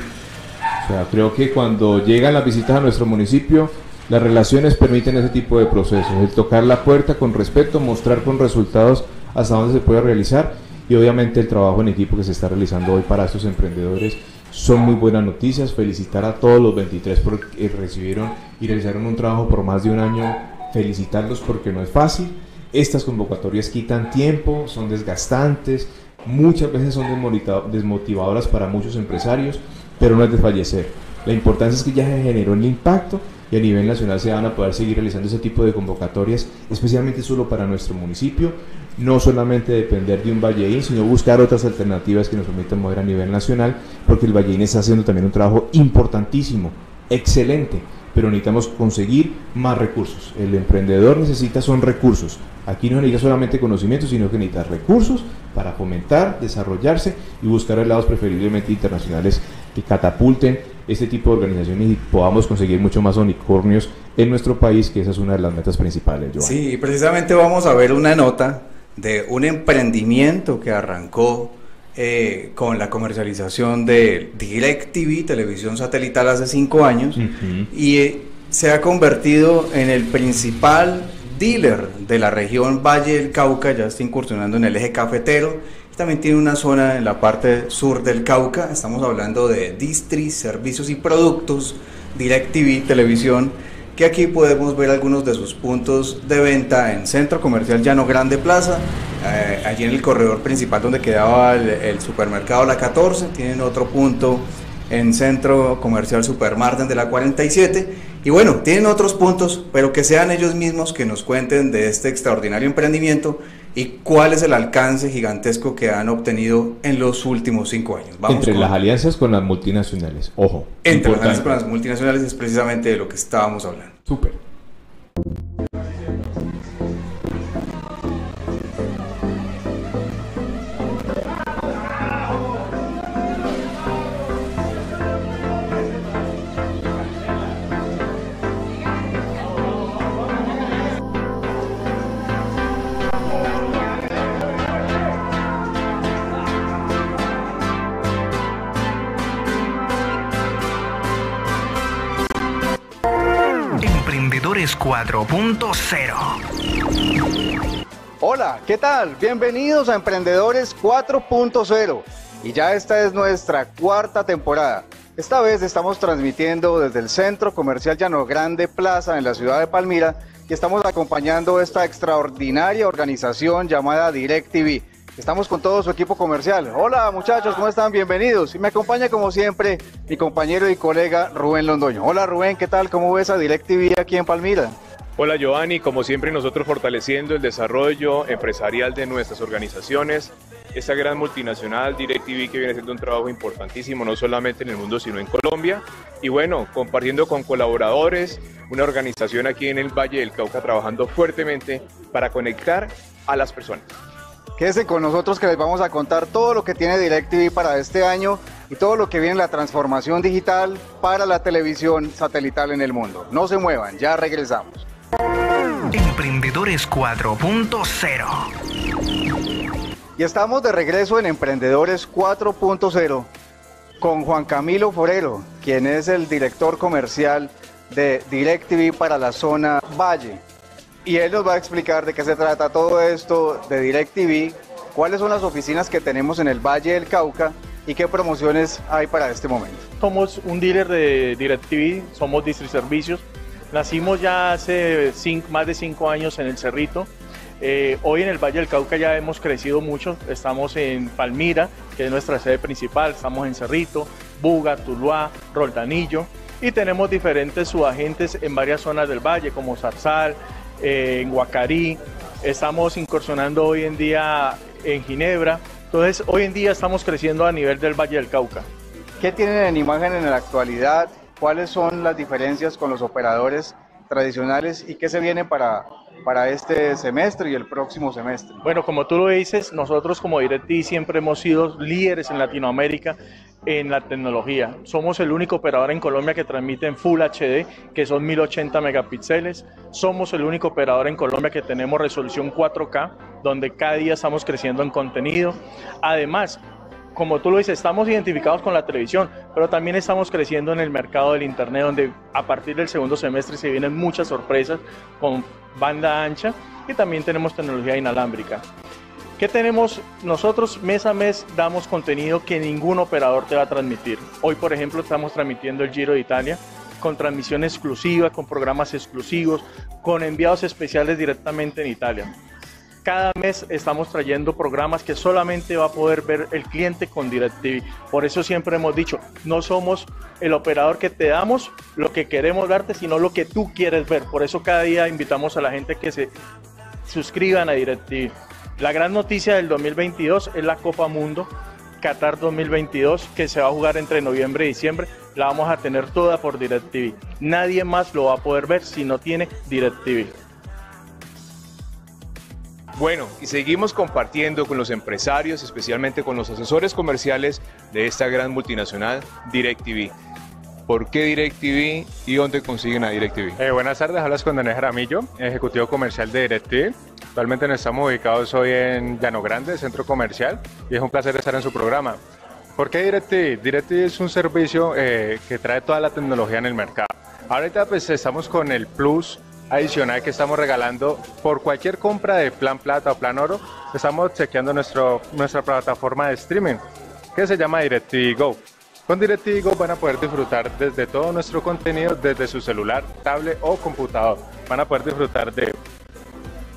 creo que cuando llegan las visitas a nuestro municipio, las relaciones permiten ese tipo de procesos, el tocar la puerta con respeto, mostrar con resultados hasta dónde se puede realizar y obviamente el trabajo en equipo que se está realizando hoy para estos emprendedores son muy buenas noticias. Felicitar a todos los 23 porque recibieron y realizaron un trabajo por más de un año. Felicitarlos porque no es fácil. Estas convocatorias quitan tiempo, son desgastantes, muchas veces son desmotivadoras para muchos empresarios pero no es desfallecer. La importancia es que ya se generó el impacto y a nivel nacional se van a poder seguir realizando ese tipo de convocatorias, especialmente solo para nuestro municipio, no solamente depender de un Valleín, sino buscar otras alternativas que nos permitan mover a nivel nacional, porque el Valleín está haciendo también un trabajo importantísimo, excelente, pero necesitamos conseguir más recursos. El emprendedor necesita son recursos. Aquí no necesita solamente conocimiento, sino que necesita recursos para fomentar, desarrollarse y buscar aliados preferiblemente internacionales que catapulten este tipo de organizaciones y podamos conseguir mucho más unicornios en nuestro país, que esa es una de las metas principales. Sí, precisamente vamos a ver una nota de un emprendimiento que arrancó eh, con la comercialización de DirecTV, televisión satelital, hace cinco años, y eh, se ha convertido en el principal dealer de la región Valle del Cauca, ya está incursionando en el eje cafetero, también tiene una zona en la parte sur del Cauca, estamos hablando de Distri, servicios y productos, DirecTV, televisión, que aquí podemos ver algunos de sus puntos de venta en Centro Comercial Llano Grande Plaza, eh, allí en el corredor principal donde quedaba el, supermercado La 14, tienen otro punto en Centro Comercial Supermarten de la 47 y bueno, tienen otros puntos, pero que sean ellos mismos que nos cuenten de este extraordinario emprendimiento y cuál es el alcance gigantesco que han obtenido en los últimos cinco años. Entre las alianzas con las multinacionales, ojo. Entre las alianzas con las multinacionales es precisamente de lo que estábamos hablando. Súper. Emprendedores 4.0. Hola, ¿qué tal? Bienvenidos a Emprendedores 4.0. Y ya esta es nuestra cuarta temporada. Esta vez estamos transmitiendo desde el Centro Comercial Llano Grande Plaza en la ciudad de Palmira y estamos acompañando esta extraordinaria organización llamada DirecTV Estamos con todo su equipo comercial. Hola muchachos, ¿cómo están? Bienvenidos. Y me acompaña como siempre mi compañero y colega Rubén Londoño. Hola Rubén, ¿qué tal? ¿Cómo ves a DirecTV aquí en Palmira? Hola Giovanni, como siempre nosotros fortaleciendo el desarrollo empresarial de nuestras organizaciones, esta gran multinacional DirecTV que viene haciendo un trabajo importantísimo no solamente en el mundo sino en Colombia y bueno, compartiendo con colaboradores, una organización aquí en el Valle del Cauca trabajando fuertemente para conectar a las personas. Quédense con nosotros que les vamos a contar todo lo que tiene DirecTV para este año y todo lo que viene en la transformación digital para la televisión satelital en el mundo. No se muevan, ya regresamos. Emprendedores 4.0 Y estamos de regreso en Emprendedores 4.0 con Juan Camilo Forero, quien es el director comercial de DirecTV para la zona Valle y él nos va a explicar de qué se trata todo esto de DirecTV, cuáles son las oficinas que tenemos en el Valle del Cauca y qué promociones hay para este momento. Somos un dealer de DirecTV, somos Servicios. Nacimos ya hace más de cinco años en el Cerrito. Eh, hoy en el Valle del Cauca ya hemos crecido mucho. Estamos en Palmira, que es nuestra sede principal. Estamos en Cerrito, Buga, Tuluá, Roldanillo. Y tenemos diferentes subagentes en varias zonas del valle, como Zarzal, en Guacarí, estamos incursionando hoy en día en Ginebra. Entonces, hoy en día estamos creciendo a nivel del Valle del Cauca. ¿Qué tienen en imagen en la actualidad? ¿Cuáles son las diferencias con los operadores tradicionales y qué se viene para, para este semestre y el próximo semestre? Bueno, como tú lo dices, nosotros como DirecTV siempre hemos sido líderes en Latinoamérica en la tecnología. Somos el único operador en Colombia que transmite en Full HD, que son 1080 megapíxeles. Somos el único operador en Colombia que tenemos resolución 4K, donde cada día estamos creciendo en contenido. Además, como tú lo dices, estamos identificados con la televisión, pero también estamos creciendo en el mercado del Internet, donde a partir del segundo semestre se vienen muchas sorpresas con banda ancha y también tenemos tecnología inalámbrica. ¿Qué tenemos? Nosotros mes a mes damos contenido que ningún operador te va a transmitir. Hoy, por ejemplo, estamos transmitiendo el Giro de Italia con transmisión exclusiva, con programas exclusivos, con enviados especiales directamente en Italia. cada mes estamos trayendo programas que solamente va a poder ver el cliente con DirecTV. Por eso siempre hemos dicho, no somos el operador que te damos lo que queremos darte, sino lo que tú quieres ver. Por eso cada día invitamos a la gente que se suscriban a DirecTV. La gran noticia del 2022 es la Copa Mundo Qatar 2022 que se va a jugar entre noviembre y diciembre. La vamos a tener toda por DirecTV. Nadie más lo va a poder ver si no tiene DirecTV. Bueno, y seguimos compartiendo con los empresarios, especialmente con los asesores comerciales de esta gran multinacional, DirecTV. ¿Por qué DirecTV y dónde consiguen a DirecTV? Eh, buenas tardes, hablas con Daniel Jaramillo, ejecutivo comercial de DirecTV. Actualmente nos estamos ubicados hoy en Llano Grande, centro comercial, y es un placer estar en su programa. ¿Por qué DirecTV? DirecTV es un servicio eh, que trae toda la tecnología en el mercado. Ahorita pues estamos con el Plus adicional que estamos regalando por cualquier compra de plan plata o plan oro. Estamos chequeando nuestro, nuestra plataforma de streaming que se llama DirecTV Go. Con DirecTV van a poder disfrutar desde todo nuestro contenido desde su celular, tablet o computador. Van a poder disfrutar de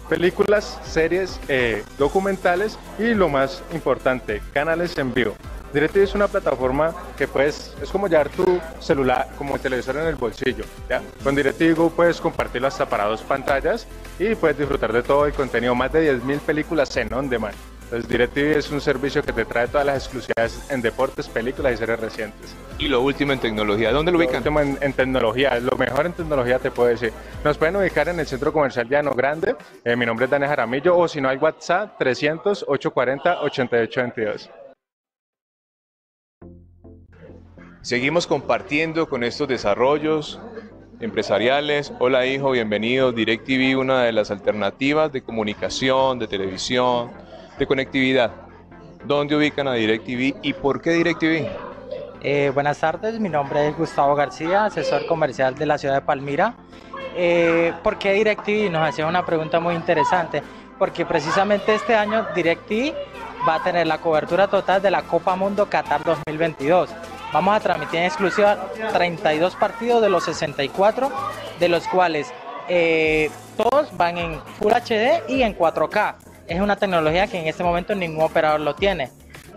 películas, series, eh, documentales y lo más importante, canales en vivo. DirecTV es una plataforma que puedes, es como llevar tu celular como televisor en el bolsillo. ¿ya? Con DirecTV puedes compartirlo hasta para dos pantallas y puedes disfrutar de todo el contenido, más de 10.000 películas en on demand. Entonces DirecTV es un servicio que te trae todas las exclusividades en deportes, películas y series recientes. Y lo último en tecnología, ¿dónde lo ubican? Lo último en, en, tecnología, lo mejor en tecnología te puedo decir. Nos pueden ubicar en el Centro Comercial Llano Grande, eh, mi nombre es Daniel Jaramillo, o si no hay WhatsApp 300 840 8822. Seguimos compartiendo con estos desarrollos empresariales. Hola hijo, bienvenido. DirecTV, una de las alternativas de comunicación, de televisión, de conectividad. ¿Dónde ubican a DirecTV y por qué DirecTV? Eh, buenas tardes, mi nombre es Gustavo García, asesor comercial de la ciudad de Palmira. Eh, ¿Por qué DirecTV? Nos hacía una pregunta muy interesante, porque precisamente este año DirecTV va a tener la cobertura total de la Copa Mundo Qatar 2022. Vamos a transmitir en exclusiva 32 partidos de los 64, de los cuales eh, todos van en Full HD y en 4K. Es una tecnología que en este momento ningún operador lo tiene.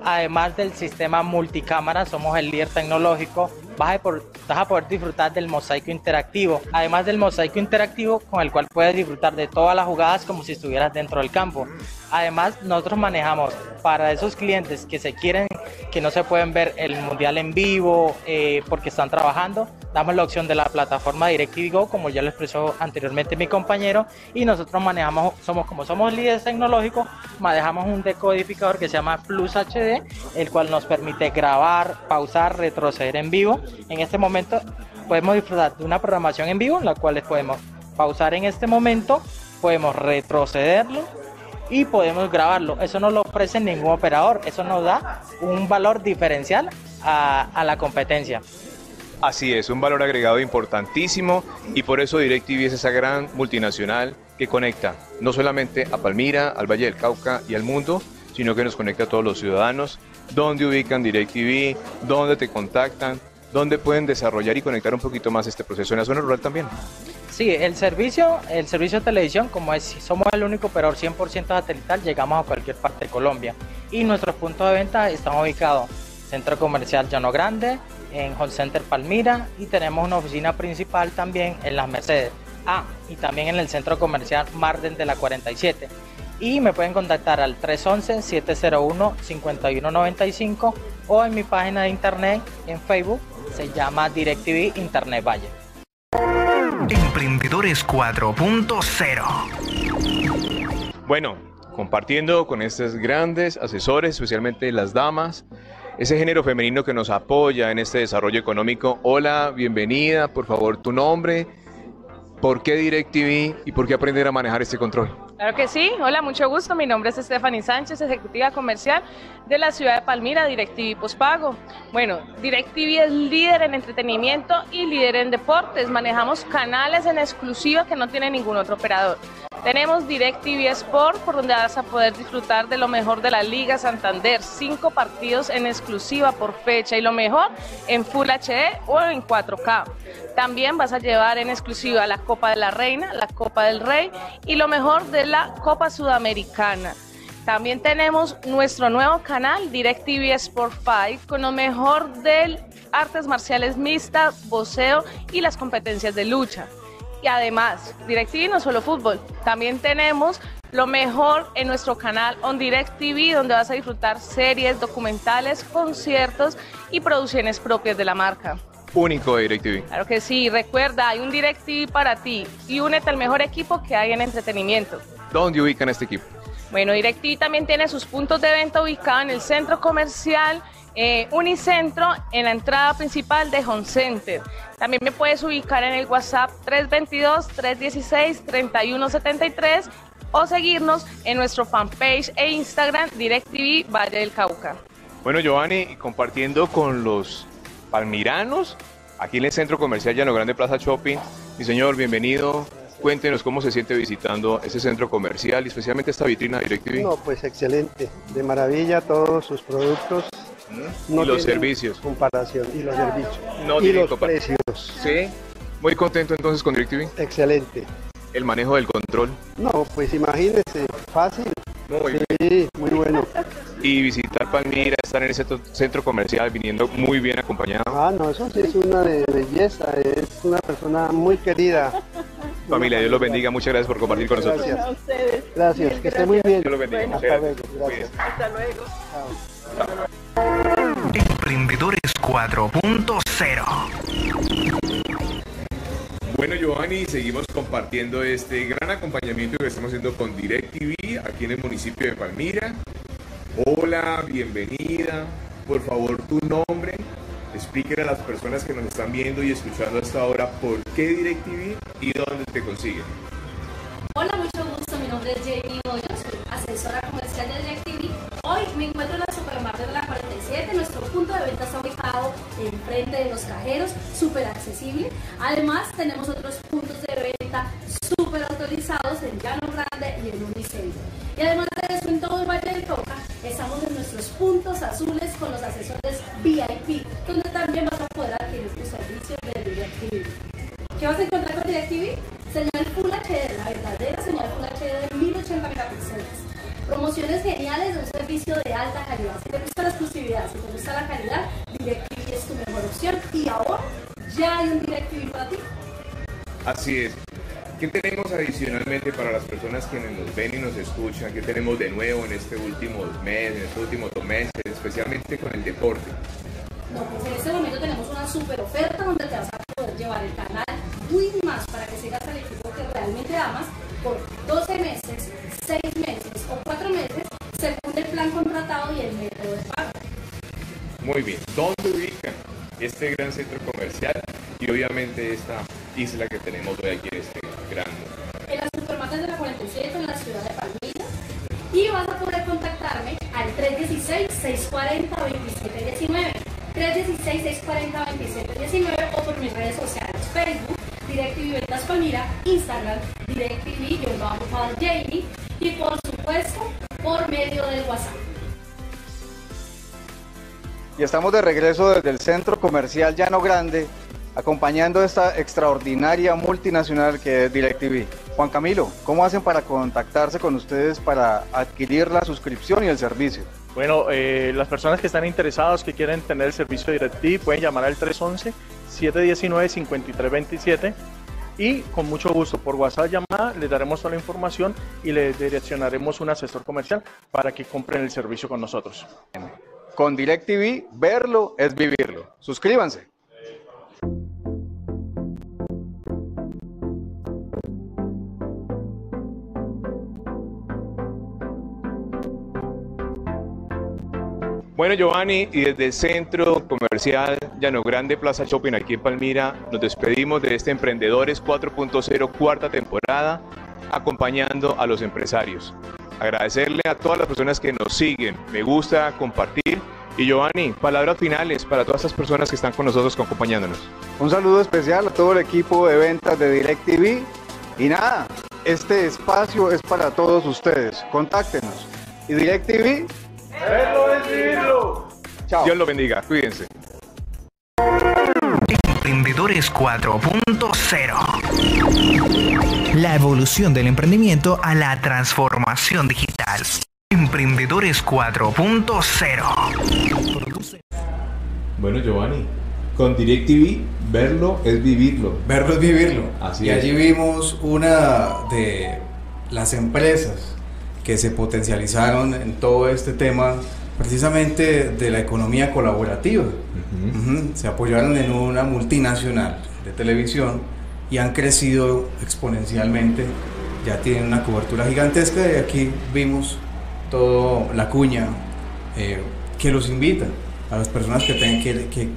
Además del sistema multicámara, somos el líder tecnológico. Vas a, por, vas a, poder disfrutar del mosaico interactivo. Además del mosaico interactivo, con el cual puedes disfrutar de todas las jugadas como si estuvieras dentro del campo. Además, nosotros manejamos para esos clientes que se quieren, que no se pueden ver el mundial en vivo eh, porque están trabajando, damos la opción de la plataforma DirecTV Go, como ya lo expresó anteriormente mi compañero, y nosotros manejamos, somos como somos líderes tecnológicos, manejamos un decodificador que se llama Plus HD, el cual nos permite grabar, pausar, retroceder en vivo. En este momento podemos disfrutar de una programación en vivo, en la cual podemos pausar en este momento, podemos retrocederlo y podemos grabarlo. Eso no lo ofrece ningún operador, eso nos da un valor diferencial a, a la competencia. Así es, un valor agregado importantísimo y por eso DirecTV es esa gran multinacional que conecta no solamente a Palmira, al Valle del Cauca y al mundo, sino que nos conecta a todos los ciudadanos, dónde ubican DirecTV, dónde te contactan, dónde pueden desarrollar y conectar un poquito más este proceso en la zona rural también. Sí, el servicio, el servicio de televisión, como es, somos el único operador 100% satelital, llegamos a cualquier parte de Colombia. Y nuestros puntos de venta están ubicados Centro Comercial Llano Grande, en Hall Center Palmira y tenemos una oficina principal también en Las Mercedes. Ah, y también en el Centro Comercial Marden de la 47. Y me pueden contactar al 311-701-5195 o en mi página de internet en Facebook, se llama DirecTV Internet Valle. Emprendedores 4.0 Bueno, compartiendo con estos grandes asesores, especialmente las damas, ese género femenino que nos apoya en este desarrollo económico. Hola, bienvenida, por favor, tu nombre, por qué DirecTV y por qué aprender a manejar este control. Claro que sí, hola, mucho gusto, mi nombre es Stephanie Sánchez, ejecutiva comercial de la ciudad de Palmira, DirecTV Pospago. Bueno, DirecTV es líder en entretenimiento y líder en deportes, manejamos canales en exclusiva que no tiene ningún otro operador. Tenemos DirecTV Sport, por donde vas a poder disfrutar de lo mejor de la Liga Santander. Cinco partidos en exclusiva por fecha y lo mejor en Full HD o en 4K. También vas a llevar en exclusiva la Copa de la Reina, la Copa del Rey y lo mejor de la Copa Sudamericana. También tenemos nuestro nuevo canal, DirecTV Sport 5, con lo mejor de artes marciales mixtas, boxeo y las competencias de lucha. Y además, DirecTV no solo fútbol, también tenemos lo mejor en nuestro canal On Direct TV, donde vas a disfrutar series, documentales, conciertos y producciones propias de la marca. Único de DirecTV. Claro que sí, recuerda, hay un DirecTV para ti y únete al mejor equipo que hay en entretenimiento. ¿Dónde ubican este equipo? Bueno, DirecTV también tiene sus puntos de venta ubicados en el centro comercial eh, Unicentro en la entrada principal de Home Center. También me puedes ubicar en el WhatsApp 322-316-3173 o seguirnos en nuestro fanpage e Instagram DirecTV Valle del Cauca. Bueno, Giovanni, compartiendo con los palmiranos aquí en el Centro Comercial Llano Grande Plaza Shopping. Mi señor, bienvenido. Cuéntenos cómo se siente visitando ese centro comercial y especialmente esta vitrina DirecTV. No, pues excelente, de maravilla todos sus productos, y los servicios. Comparación. Y los servicios. No y los precios. Sí. Muy contento entonces con DirecTV. Excelente. El manejo del control. No, pues imagínese, fácil. Muy sí, muy bueno. Y visitar Palmira, estar en ese centro comercial, viniendo muy bien acompañado. Ah, no, eso sí es una de belleza, es una persona muy querida. Familia, Dios los bendiga, muchas gracias por compartir con nosotros. Gracias a ustedes. Gracias, que esté muy bien. Dios los bendiga, muchas Hasta gracias. luego. Hasta luego. Emprendedores 4.0 Bueno, Giovanni, seguimos compartiendo este gran acompañamiento que estamos haciendo con DirecTV aquí en el municipio de Palmira. Hola, bienvenida. Por favor, tu nombre. Explíquenle a las personas que nos están viendo y escuchando hasta ahora por qué DirecTV y dónde te consiguen. Hola, mucho gusto. Mi nombre es Jamie Hoyos, asesora comercial de DirecTV. Hoy me encuentro en la Supermarket de la 47. Nuestro punto de venta está ubicado enfrente de los cajeros, súper accesible. Además, tenemos otros puntos de venta súper autorizados en Llano Grande y en Unicentro. Y además de eso, en todo el Valle del Cauca, estamos en nuestros puntos azules con los asesores VIP, donde ¿Qué vas a encontrar con DirecTV? Señal Full HD, la verdadera señal Full HD de 1080 megapíxeles. Promociones geniales de un servicio de alta calidad. Si te gusta la exclusividad, si te gusta la calidad, DirecTV es tu mejor opción. Y ahora ya hay un DirecTV para ti. Así es. ¿Qué tenemos adicionalmente para las personas que nos ven y nos escuchan? ¿Qué tenemos de nuevo en este último mes, en estos últimos dos meses, especialmente con el deporte? No, pues en este momento tenemos una super oferta donde te vas a isla que tenemos hoy aquí en este gran En la Supermarket de la 47 en la ciudad de Palmira y vas a poder contactarme al 316-640-2719. 316-640-2719 o por mis redes sociales, Facebook, DirecTV Ventas Palmira, Instagram, DirecTV, yo bajo Jamie y por supuesto por medio del WhatsApp. Y estamos de regreso desde el Centro Comercial Llano Grande, acompañando esta extraordinaria multinacional que es DirecTV. Juan Camilo, ¿cómo hacen para contactarse con ustedes para adquirir la suscripción y el servicio? Bueno, eh, las personas que están interesadas, que quieren tener el servicio de DirecTV, pueden llamar al 311-719-5327 y con mucho gusto por WhatsApp llamada les daremos toda la información y les direccionaremos un asesor comercial para que compren el servicio con nosotros. Con DirecTV, verlo es vivirlo. Suscríbanse. Bueno, Giovanni, y desde el Centro Comercial Llano Grande Plaza Shopping aquí en Palmira, nos despedimos de este Emprendedores 4.0 cuarta temporada, acompañando a los empresarios. Agradecerle a todas las personas que nos siguen, me gusta compartir. Y Giovanni, palabras finales para todas estas personas que están con nosotros acompañándonos. Un saludo especial a todo el equipo de ventas de DirecTV. Y nada, Este espacio es para todos ustedes. Contáctenos. Y DirecTV. ¡Verlo es vivirlo! Chao. Dios lo bendiga. Cuídense. Emprendedores 4.0. La evolución del emprendimiento a la transformación digital. Emprendedores 4.0. Bueno, Giovanni, con DirecTV, verlo es vivirlo. Verlo es vivirlo. Así y es. allí vimos una de las empresas que se potencializaron en todo este tema precisamente de la economía colaborativa. Ujú. Se apoyaron en una multinacional de televisión y han crecido exponencialmente. Ya tienen una cobertura gigantesca y aquí vimos toda la cuña eh, que los invita a las personas que, que, que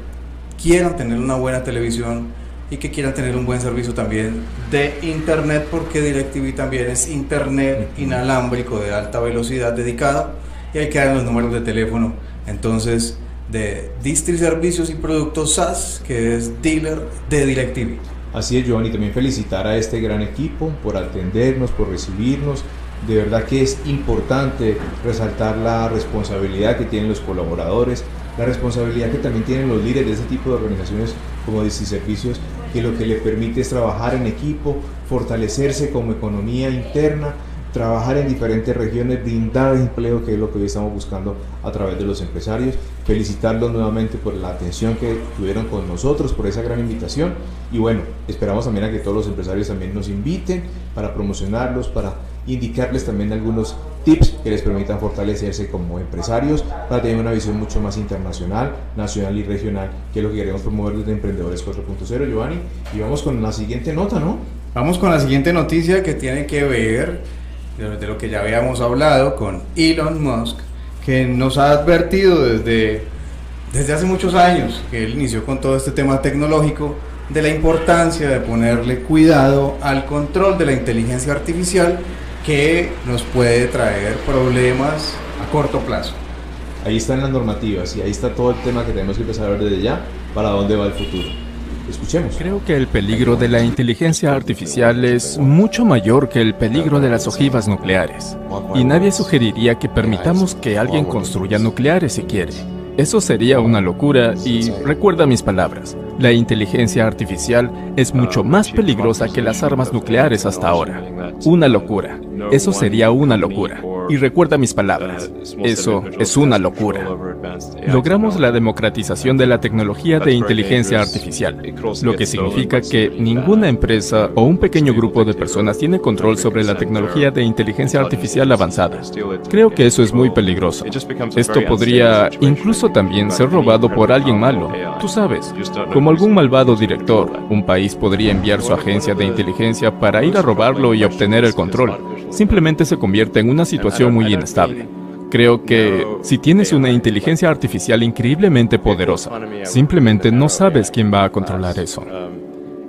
quieran tener una buena televisión y que quieran tener un buen servicio también de internet porque DirecTV también es internet inalámbrico de alta velocidad dedicado y ahí quedan los números de teléfono. Entonces de Distri Servicios y Productos SAS que es dealer de DirecTV. Así es, Giovanni, también felicitar a este gran equipo por atendernos, por recibirnos. De verdad que es importante resaltar la responsabilidad que tienen los colaboradores, la responsabilidad que también tienen los líderes de este tipo de organizaciones como Distri Servicios, que lo que le permite es trabajar en equipo, fortalecerse como economía interna, trabajar en diferentes regiones, brindar empleo, que es lo que hoy estamos buscando a través de los empresarios. Felicitarlos nuevamente por la atención que tuvieron con nosotros, por esa gran invitación. Y bueno, esperamos también a que todos los empresarios también nos inviten para promocionarlos, para indicarles también algunos tips que les permitan fortalecerse como empresarios, para tener una visión mucho más internacional, nacional y regional, que es lo que queremos promover desde Emprendedores 4.0, Giovanni. Y vamos con la siguiente nota, ¿no? Vamos con la siguiente noticia que tiene que ver de lo que ya habíamos hablado con Elon Musk, que nos ha advertido desde, desde hace muchos años que él inició con todo este tema tecnológico de la importancia de ponerle cuidado al control de la inteligencia artificial que nos puede traer problemas a corto plazo. Ahí están las normativas y ahí está todo el tema que tenemos que empezar a ver desde ya para dónde va el futuro. Creo que el peligro de la inteligencia artificial es mucho mayor que el peligro de las ojivas nucleares. Y nadie sugeriría que permitamos que alguien construya nucleares si quiere. Eso sería una locura y recuerda mis palabras. La inteligencia artificial es mucho más peligrosa que las armas nucleares hasta ahora. Una locura. Eso sería una locura. Y recuerda mis palabras. Eso es una locura. Logramos la democratización de la tecnología de inteligencia artificial, lo que significa que ninguna empresa o un pequeño grupo de personas tiene control sobre la tecnología de inteligencia artificial avanzada. Creo que eso es muy peligroso. Esto podría incluso también ser robado por alguien malo. Tú sabes, como algún malvado director, un país podría enviar su agencia de inteligencia para ir a robarlo y obtener el control. Simplemente se convierte en una situación muy inestable. Creo que si tienes una inteligencia artificial increíblemente poderosa, simplemente no sabes quién va a controlar eso.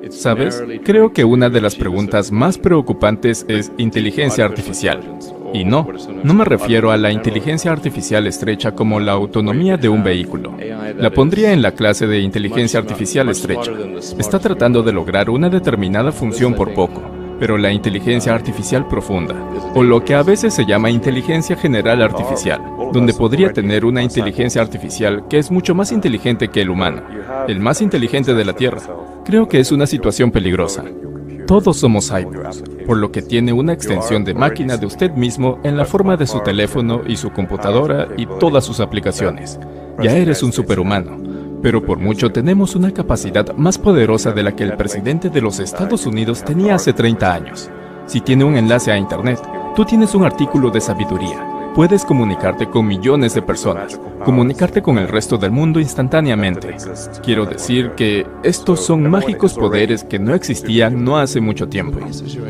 ¿Sabes? Creo que una de las preguntas más preocupantes es inteligencia artificial. Y no, no me refiero a la inteligencia artificial estrecha como la autonomía de un vehículo. La pondría en la clase de inteligencia artificial estrecha. Está tratando de lograr una determinada función por poco, pero la inteligencia artificial profunda, o lo que a veces se llama inteligencia general artificial, donde podría tener una inteligencia artificial que es mucho más inteligente que el humano, el más inteligente de la Tierra. Creo que es una situación peligrosa. Todos somos cyborgs, por lo que tiene una extensión de máquina de usted mismo en la forma de su teléfono y su computadora y todas sus aplicaciones. Ya eres un superhumano, pero por mucho tenemos una capacidad más poderosa de la que el presidente de los Estados Unidos tenía hace 30 años. Si tiene un enlace a Internet, tú tienes un artículo de sabiduría. Puedes comunicarte con millones de personas, comunicarte con el resto del mundo instantáneamente. Quiero decir que estos son mágicos poderes que no existían no hace mucho tiempo.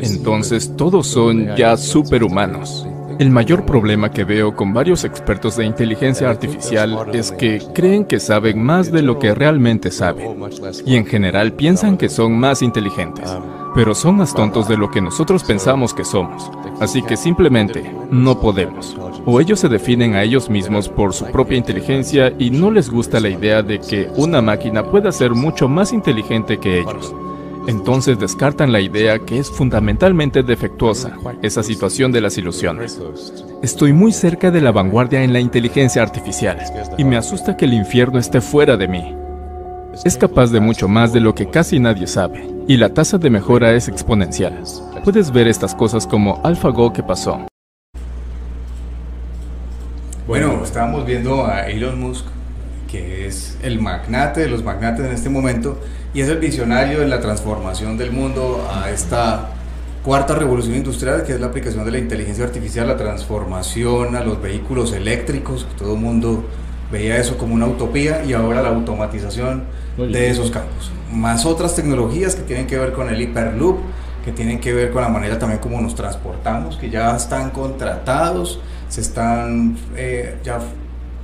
Entonces todos son ya superhumanos. El mayor problema que veo con varios expertos de inteligencia artificial es que creen que saben más de lo que realmente saben. Y en general piensan que son más inteligentes. Pero son más tontos de lo que nosotros pensamos que somos. Así que simplemente no podemos. O ellos se definen a ellos mismos por su propia inteligencia y no les gusta la idea de que una máquina pueda ser mucho más inteligente que ellos. Entonces descartan la idea que es fundamentalmente defectuosa, esa situación de las ilusiones. Estoy muy cerca de la vanguardia en la inteligencia artificial y me asusta que el infierno esté fuera de mí. Es capaz de mucho más de lo que casi nadie sabe, y la tasa de mejora es exponencial. Puedes ver estas cosas como AlphaGo que pasó. Bueno, estábamos viendo a Elon Musk, que es el magnate de los magnates en este momento, y es el visionario de la transformación del mundo a esta cuarta revolución industrial, que es la aplicación de la inteligencia artificial, la transformación a los vehículos eléctricos, que todo el mundo veía eso como una utopía, y ahora la automatización de esos campos. Más otras tecnologías que tienen que ver con el Hyperloop, que tienen que ver con la manera también como nos transportamos, que ya están contratados, se están eh, ya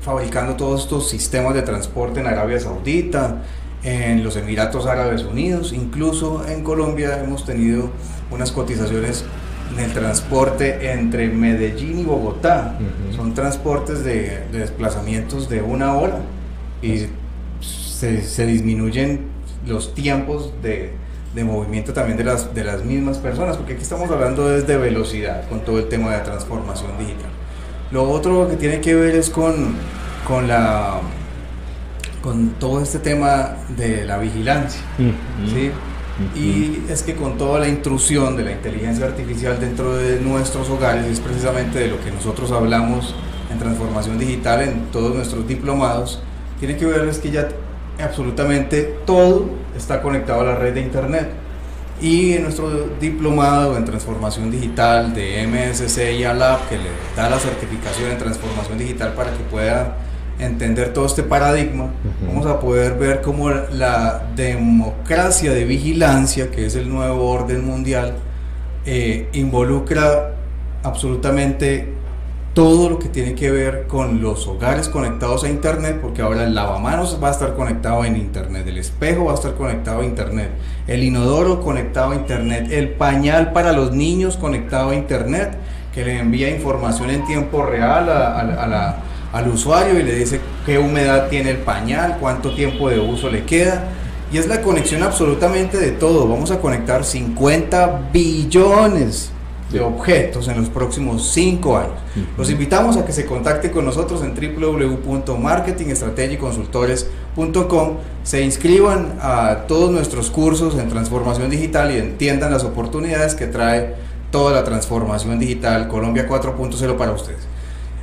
fabricando todos estos sistemas de transporte en Arabia Saudita, en los Emiratos Árabes Unidos, incluso en Colombia hemos tenido unas cotizaciones en el transporte entre Medellín y Bogotá. Son transportes de, de, desplazamientos de una hora y se, se disminuyen los tiempos de, de, movimiento también de las, de las mismas personas, porque aquí estamos hablando desde velocidad con todo el tema de transformación digital. Lo otro que tiene que ver es con, con la con todo este tema de la vigilancia. ¿sí? Y es que con toda la intrusión de la inteligencia artificial dentro de nuestros hogares, es precisamente de lo que nosotros hablamos en transformación digital en todos nuestros diplomados, tiene que ver es que ya absolutamente todo está conectado a la red de Internet. Y en nuestro diplomado en transformación digital de MSC y ALAB, que le da la certificación en transformación digital para que pueda entender todo este paradigma, uh -huh. vamos a poder ver cómo la democracia de vigilancia, que es el nuevo orden mundial, eh, involucra absolutamente todo lo que tiene que ver con los hogares conectados a Internet, porque ahora el lavamanos va a estar conectado en Internet, el espejo va a estar conectado a Internet, el inodoro conectado a Internet, el pañal para los niños conectado a Internet, que le envía información en tiempo real a, a, a la al usuario y le dice qué humedad tiene el pañal, cuánto tiempo de uso le queda. Y es la conexión absolutamente de todo. Vamos a conectar 50 billones de objetos en los próximos 5 años. Los invitamos a que se contacte con nosotros en www.marketingstrategiconsultores.com, se inscriban a todos nuestros cursos en transformación digital y entiendan las oportunidades que trae toda la transformación digital Colombia 4.0 para ustedes.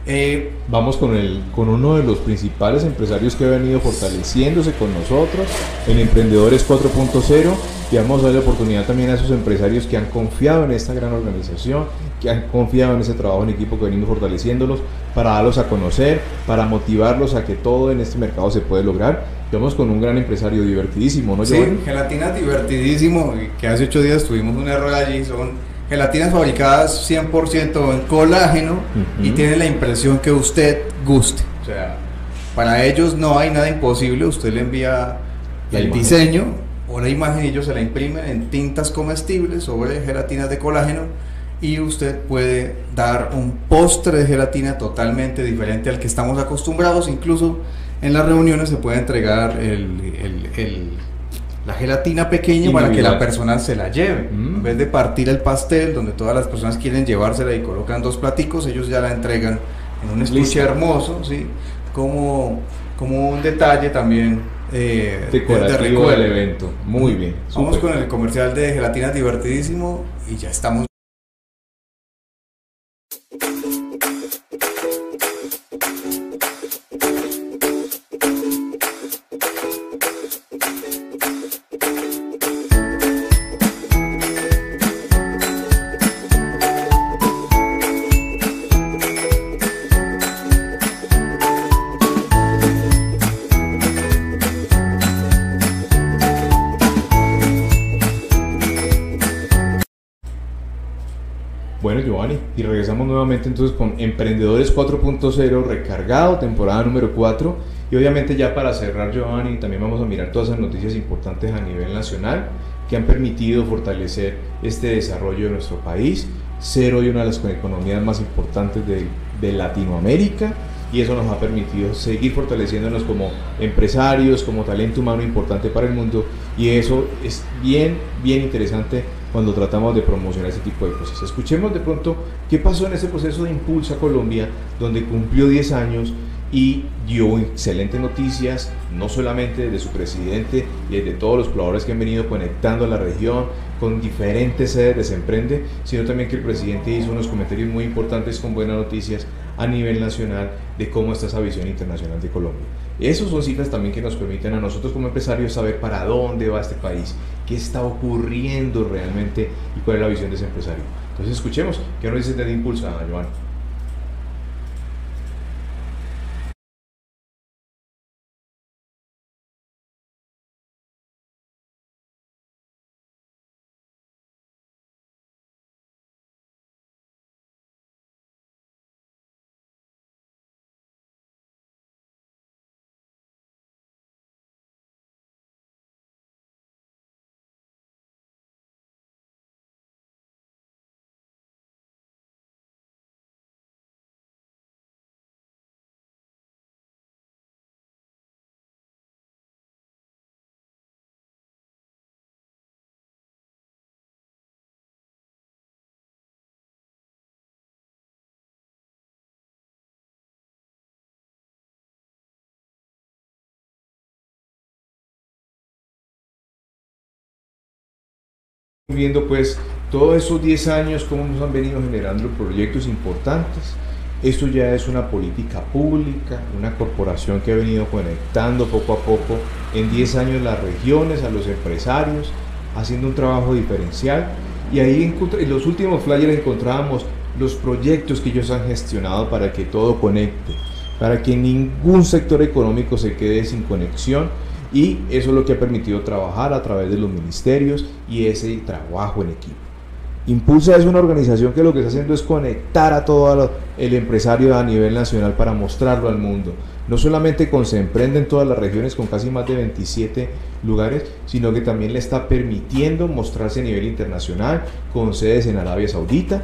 Eh, Vamos con, el, con uno de los principales empresarios que ha venido fortaleciéndose con nosotros en Emprendedores 4.0 y vamos a dar la oportunidad también a esos empresarios que han confiado en esta gran organización, que han confiado en ese trabajo en equipo que venimos fortaleciéndolos para darlos a conocer, para motivarlos a que todo en este mercado se puede lograr. Vamos con un gran empresario divertidísimo, ¿no? Sí, gelatina divertidísimo, que hace ocho días tuvimos un error allí, son gelatinas fabricadas 100% en colágeno uh -huh. y tienen la impresión que usted guste. O sea, para ellos no hay nada imposible, usted le envía la el imagen. diseño o la imagen y ellos se la imprimen en tintas comestibles sobre gelatinas de colágeno y usted puede dar un postre de gelatina totalmente diferente al que estamos acostumbrados, incluso en las reuniones se puede entregar el, el, el la gelatina pequeña para que la persona se la lleve. Mm. En vez de partir el pastel, donde todas las personas quieren llevársela y colocan dos platicos, ellos ya la entregan en un estuche hermoso, ¿sí? Como, como un detalle también eh, decorativo de del evento. Muy bien. Vamos super. con el comercial de gelatinas divertidísimo y ya estamos. Regresamos nuevamente entonces con Emprendedores 4.0 recargado, temporada número 4. Y obviamente ya para cerrar, Giovanni, también vamos a mirar todas esas noticias importantes a nivel nacional que han permitido fortalecer este desarrollo de nuestro país, ser hoy una de las economías más importantes de, de Latinoamérica. Y eso nos ha permitido seguir fortaleciéndonos como empresarios, como talento humano importante para el mundo. Y eso es bien, bien interesante cuando tratamos de promocionar ese tipo de cosas. Escuchemos de pronto qué pasó en ese proceso de Impulsa Colombia, donde cumplió 10 años y dio excelentes noticias, no solamente de su presidente y de todos los colaboradores que han venido conectando a la región con diferentes sedes de Semprende, sino también que el presidente hizo unos comentarios muy importantes con buenas noticias a nivel nacional de cómo está esa visión internacional de Colombia. Esos son cifras también que nos permiten a nosotros como empresarios saber para dónde va este país, qué está ocurriendo realmente y cuál es la visión de ese empresario. Entonces escuchemos, ¿qué nos dice de Impulsa, Joan? Viendo pues todos esos 10 años cómo nos han venido generando proyectos importantes. Esto ya es una política pública, una corporación que ha venido conectando poco a poco en 10 años las regiones, a los empresarios, haciendo un trabajo diferencial. Y ahí en los últimos flyers encontrábamos los proyectos que ellos han gestionado para que todo conecte, para que ningún sector económico se quede sin conexión y eso es lo que ha permitido trabajar a través de los ministerios y ese trabajo en equipo. Impulsa es una organización que lo que está haciendo es conectar a todo el empresario a nivel nacional para mostrarlo al mundo. No solamente con se emprende en todas las regiones con casi más de 27 lugares, sino que también le está permitiendo mostrarse a nivel internacional con sedes en Arabia Saudita,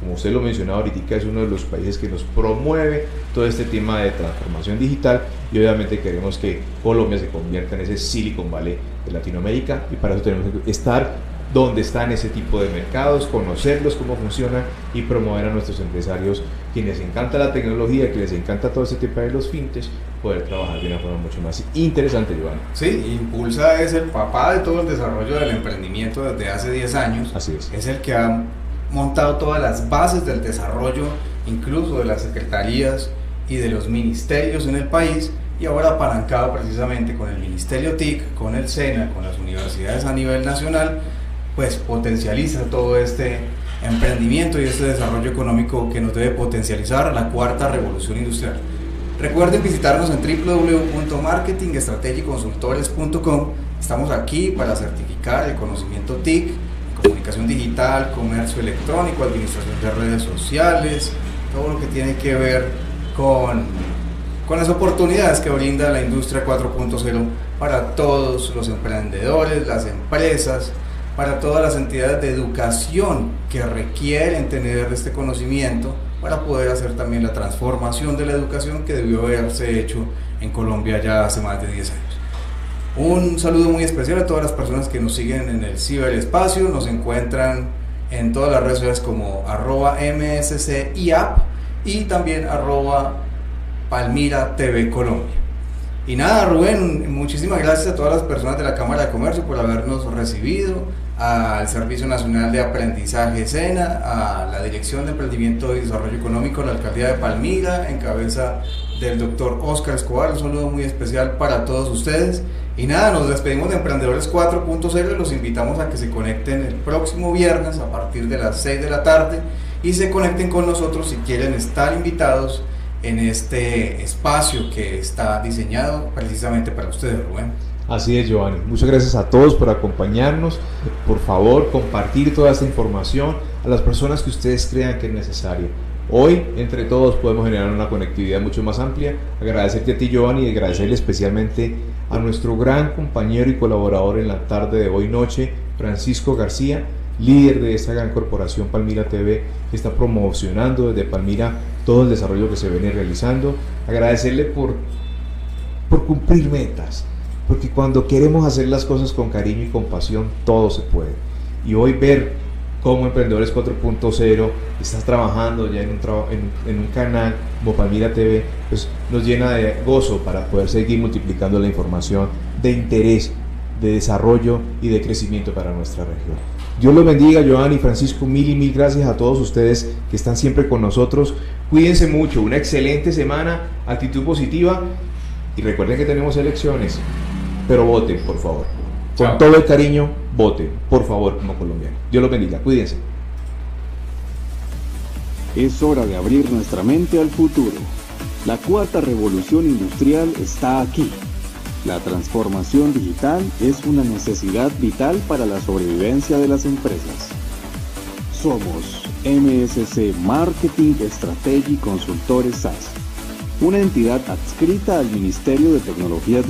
como usted lo mencionaba ahorita, es uno de los países que nos promueve todo este tema de transformación digital y obviamente queremos que Colombia se convierta en ese Silicon Valley de Latinoamérica y para eso tenemos que estar donde están ese tipo de mercados, conocerlos, cómo funcionan y promover a nuestros empresarios quienes encanta la tecnología, que les encanta todo ese tipo de los fintech, poder trabajar de una forma mucho más interesante, Giovanni. Sí, Impulsa es el papá de todo el desarrollo del emprendimiento desde hace 10 años. Así es. Es el que ha montado todas las bases del desarrollo, incluso de las secretarías y de los ministerios en el país, y ahora apalancado precisamente con el Ministerio TIC, con el SENA, con las universidades a nivel nacional, pues potencializa todo este emprendimiento y este desarrollo económico que nos debe potencializar la cuarta revolución industrial. Recuerden visitarnos en www.marketingstrategiconsultores.com. Estamos aquí para certificar el conocimiento TIC comunicación digital, comercio electrónico, administración de redes sociales, todo lo que tiene que ver con, con las oportunidades que brinda la industria 4.0 para todos los emprendedores, las empresas, para todas las entidades de educación que requieren tener este conocimiento para poder hacer también la transformación de la educación que debió haberse hecho en Colombia ya hace más de 10 años. Un saludo muy especial a todas las personas que nos siguen en el ciberespacio, nos encuentran en todas las redes sociales como arroba MSCIAP y también arroba Palmira TV Colombia. Y nada, Rubén, muchísimas gracias a todas las personas de la Cámara de Comercio por habernos recibido, al Servicio Nacional de Aprendizaje SENA, a la Dirección de Emprendimiento y Desarrollo Económico, la Alcaldía de Palmira, en cabeza del doctor Oscar Escobar. Un saludo muy especial para todos ustedes. Y nada, nos despedimos de Emprendedores 4.0 y los invitamos a que se conecten el próximo viernes a partir de las 6 de la tarde y se conecten con nosotros si quieren estar invitados en este espacio que está diseñado precisamente para ustedes, Rubén. Así es, Giovanni. Muchas gracias a todos por acompañarnos. Por favor, compartir toda esta información a las personas que ustedes crean que es necesario. Hoy, entre todos, podemos generar una conectividad mucho más amplia. Agradecerte a ti, Giovanni, y agradecerle especialmente a nuestro gran compañero y colaborador en la tarde de hoy noche, Francisco García, líder de esta gran corporación Palmira TV, que está promocionando desde Palmira todo el desarrollo que se viene realizando. Agradecerle por, por cumplir metas, porque cuando queremos hacer las cosas con cariño y con pasión, todo se puede. Y hoy ver cómo Emprendedores 4.0 estás trabajando ya en un, en, un canal como Palmira TV, pues nos llena de gozo para poder seguir multiplicando la información de interés, de desarrollo y de crecimiento para nuestra región. Dios los bendiga, Joan y Francisco, mil y mil gracias a todos ustedes que están siempre con nosotros. Cuídense mucho, una excelente semana, actitud positiva y recuerden que tenemos elecciones, pero voten, por favor. Con todo el cariño, voten, por favor, como colombiano. Dios los bendiga, cuídense. Es hora de abrir nuestra mente al futuro. La cuarta revolución industrial está aquí. La transformación digital es una necesidad vital para la sobrevivencia de las empresas. Somos MSC Marketing Strategy Consultores SAS, una entidad adscrita al Ministerio de Tecnologías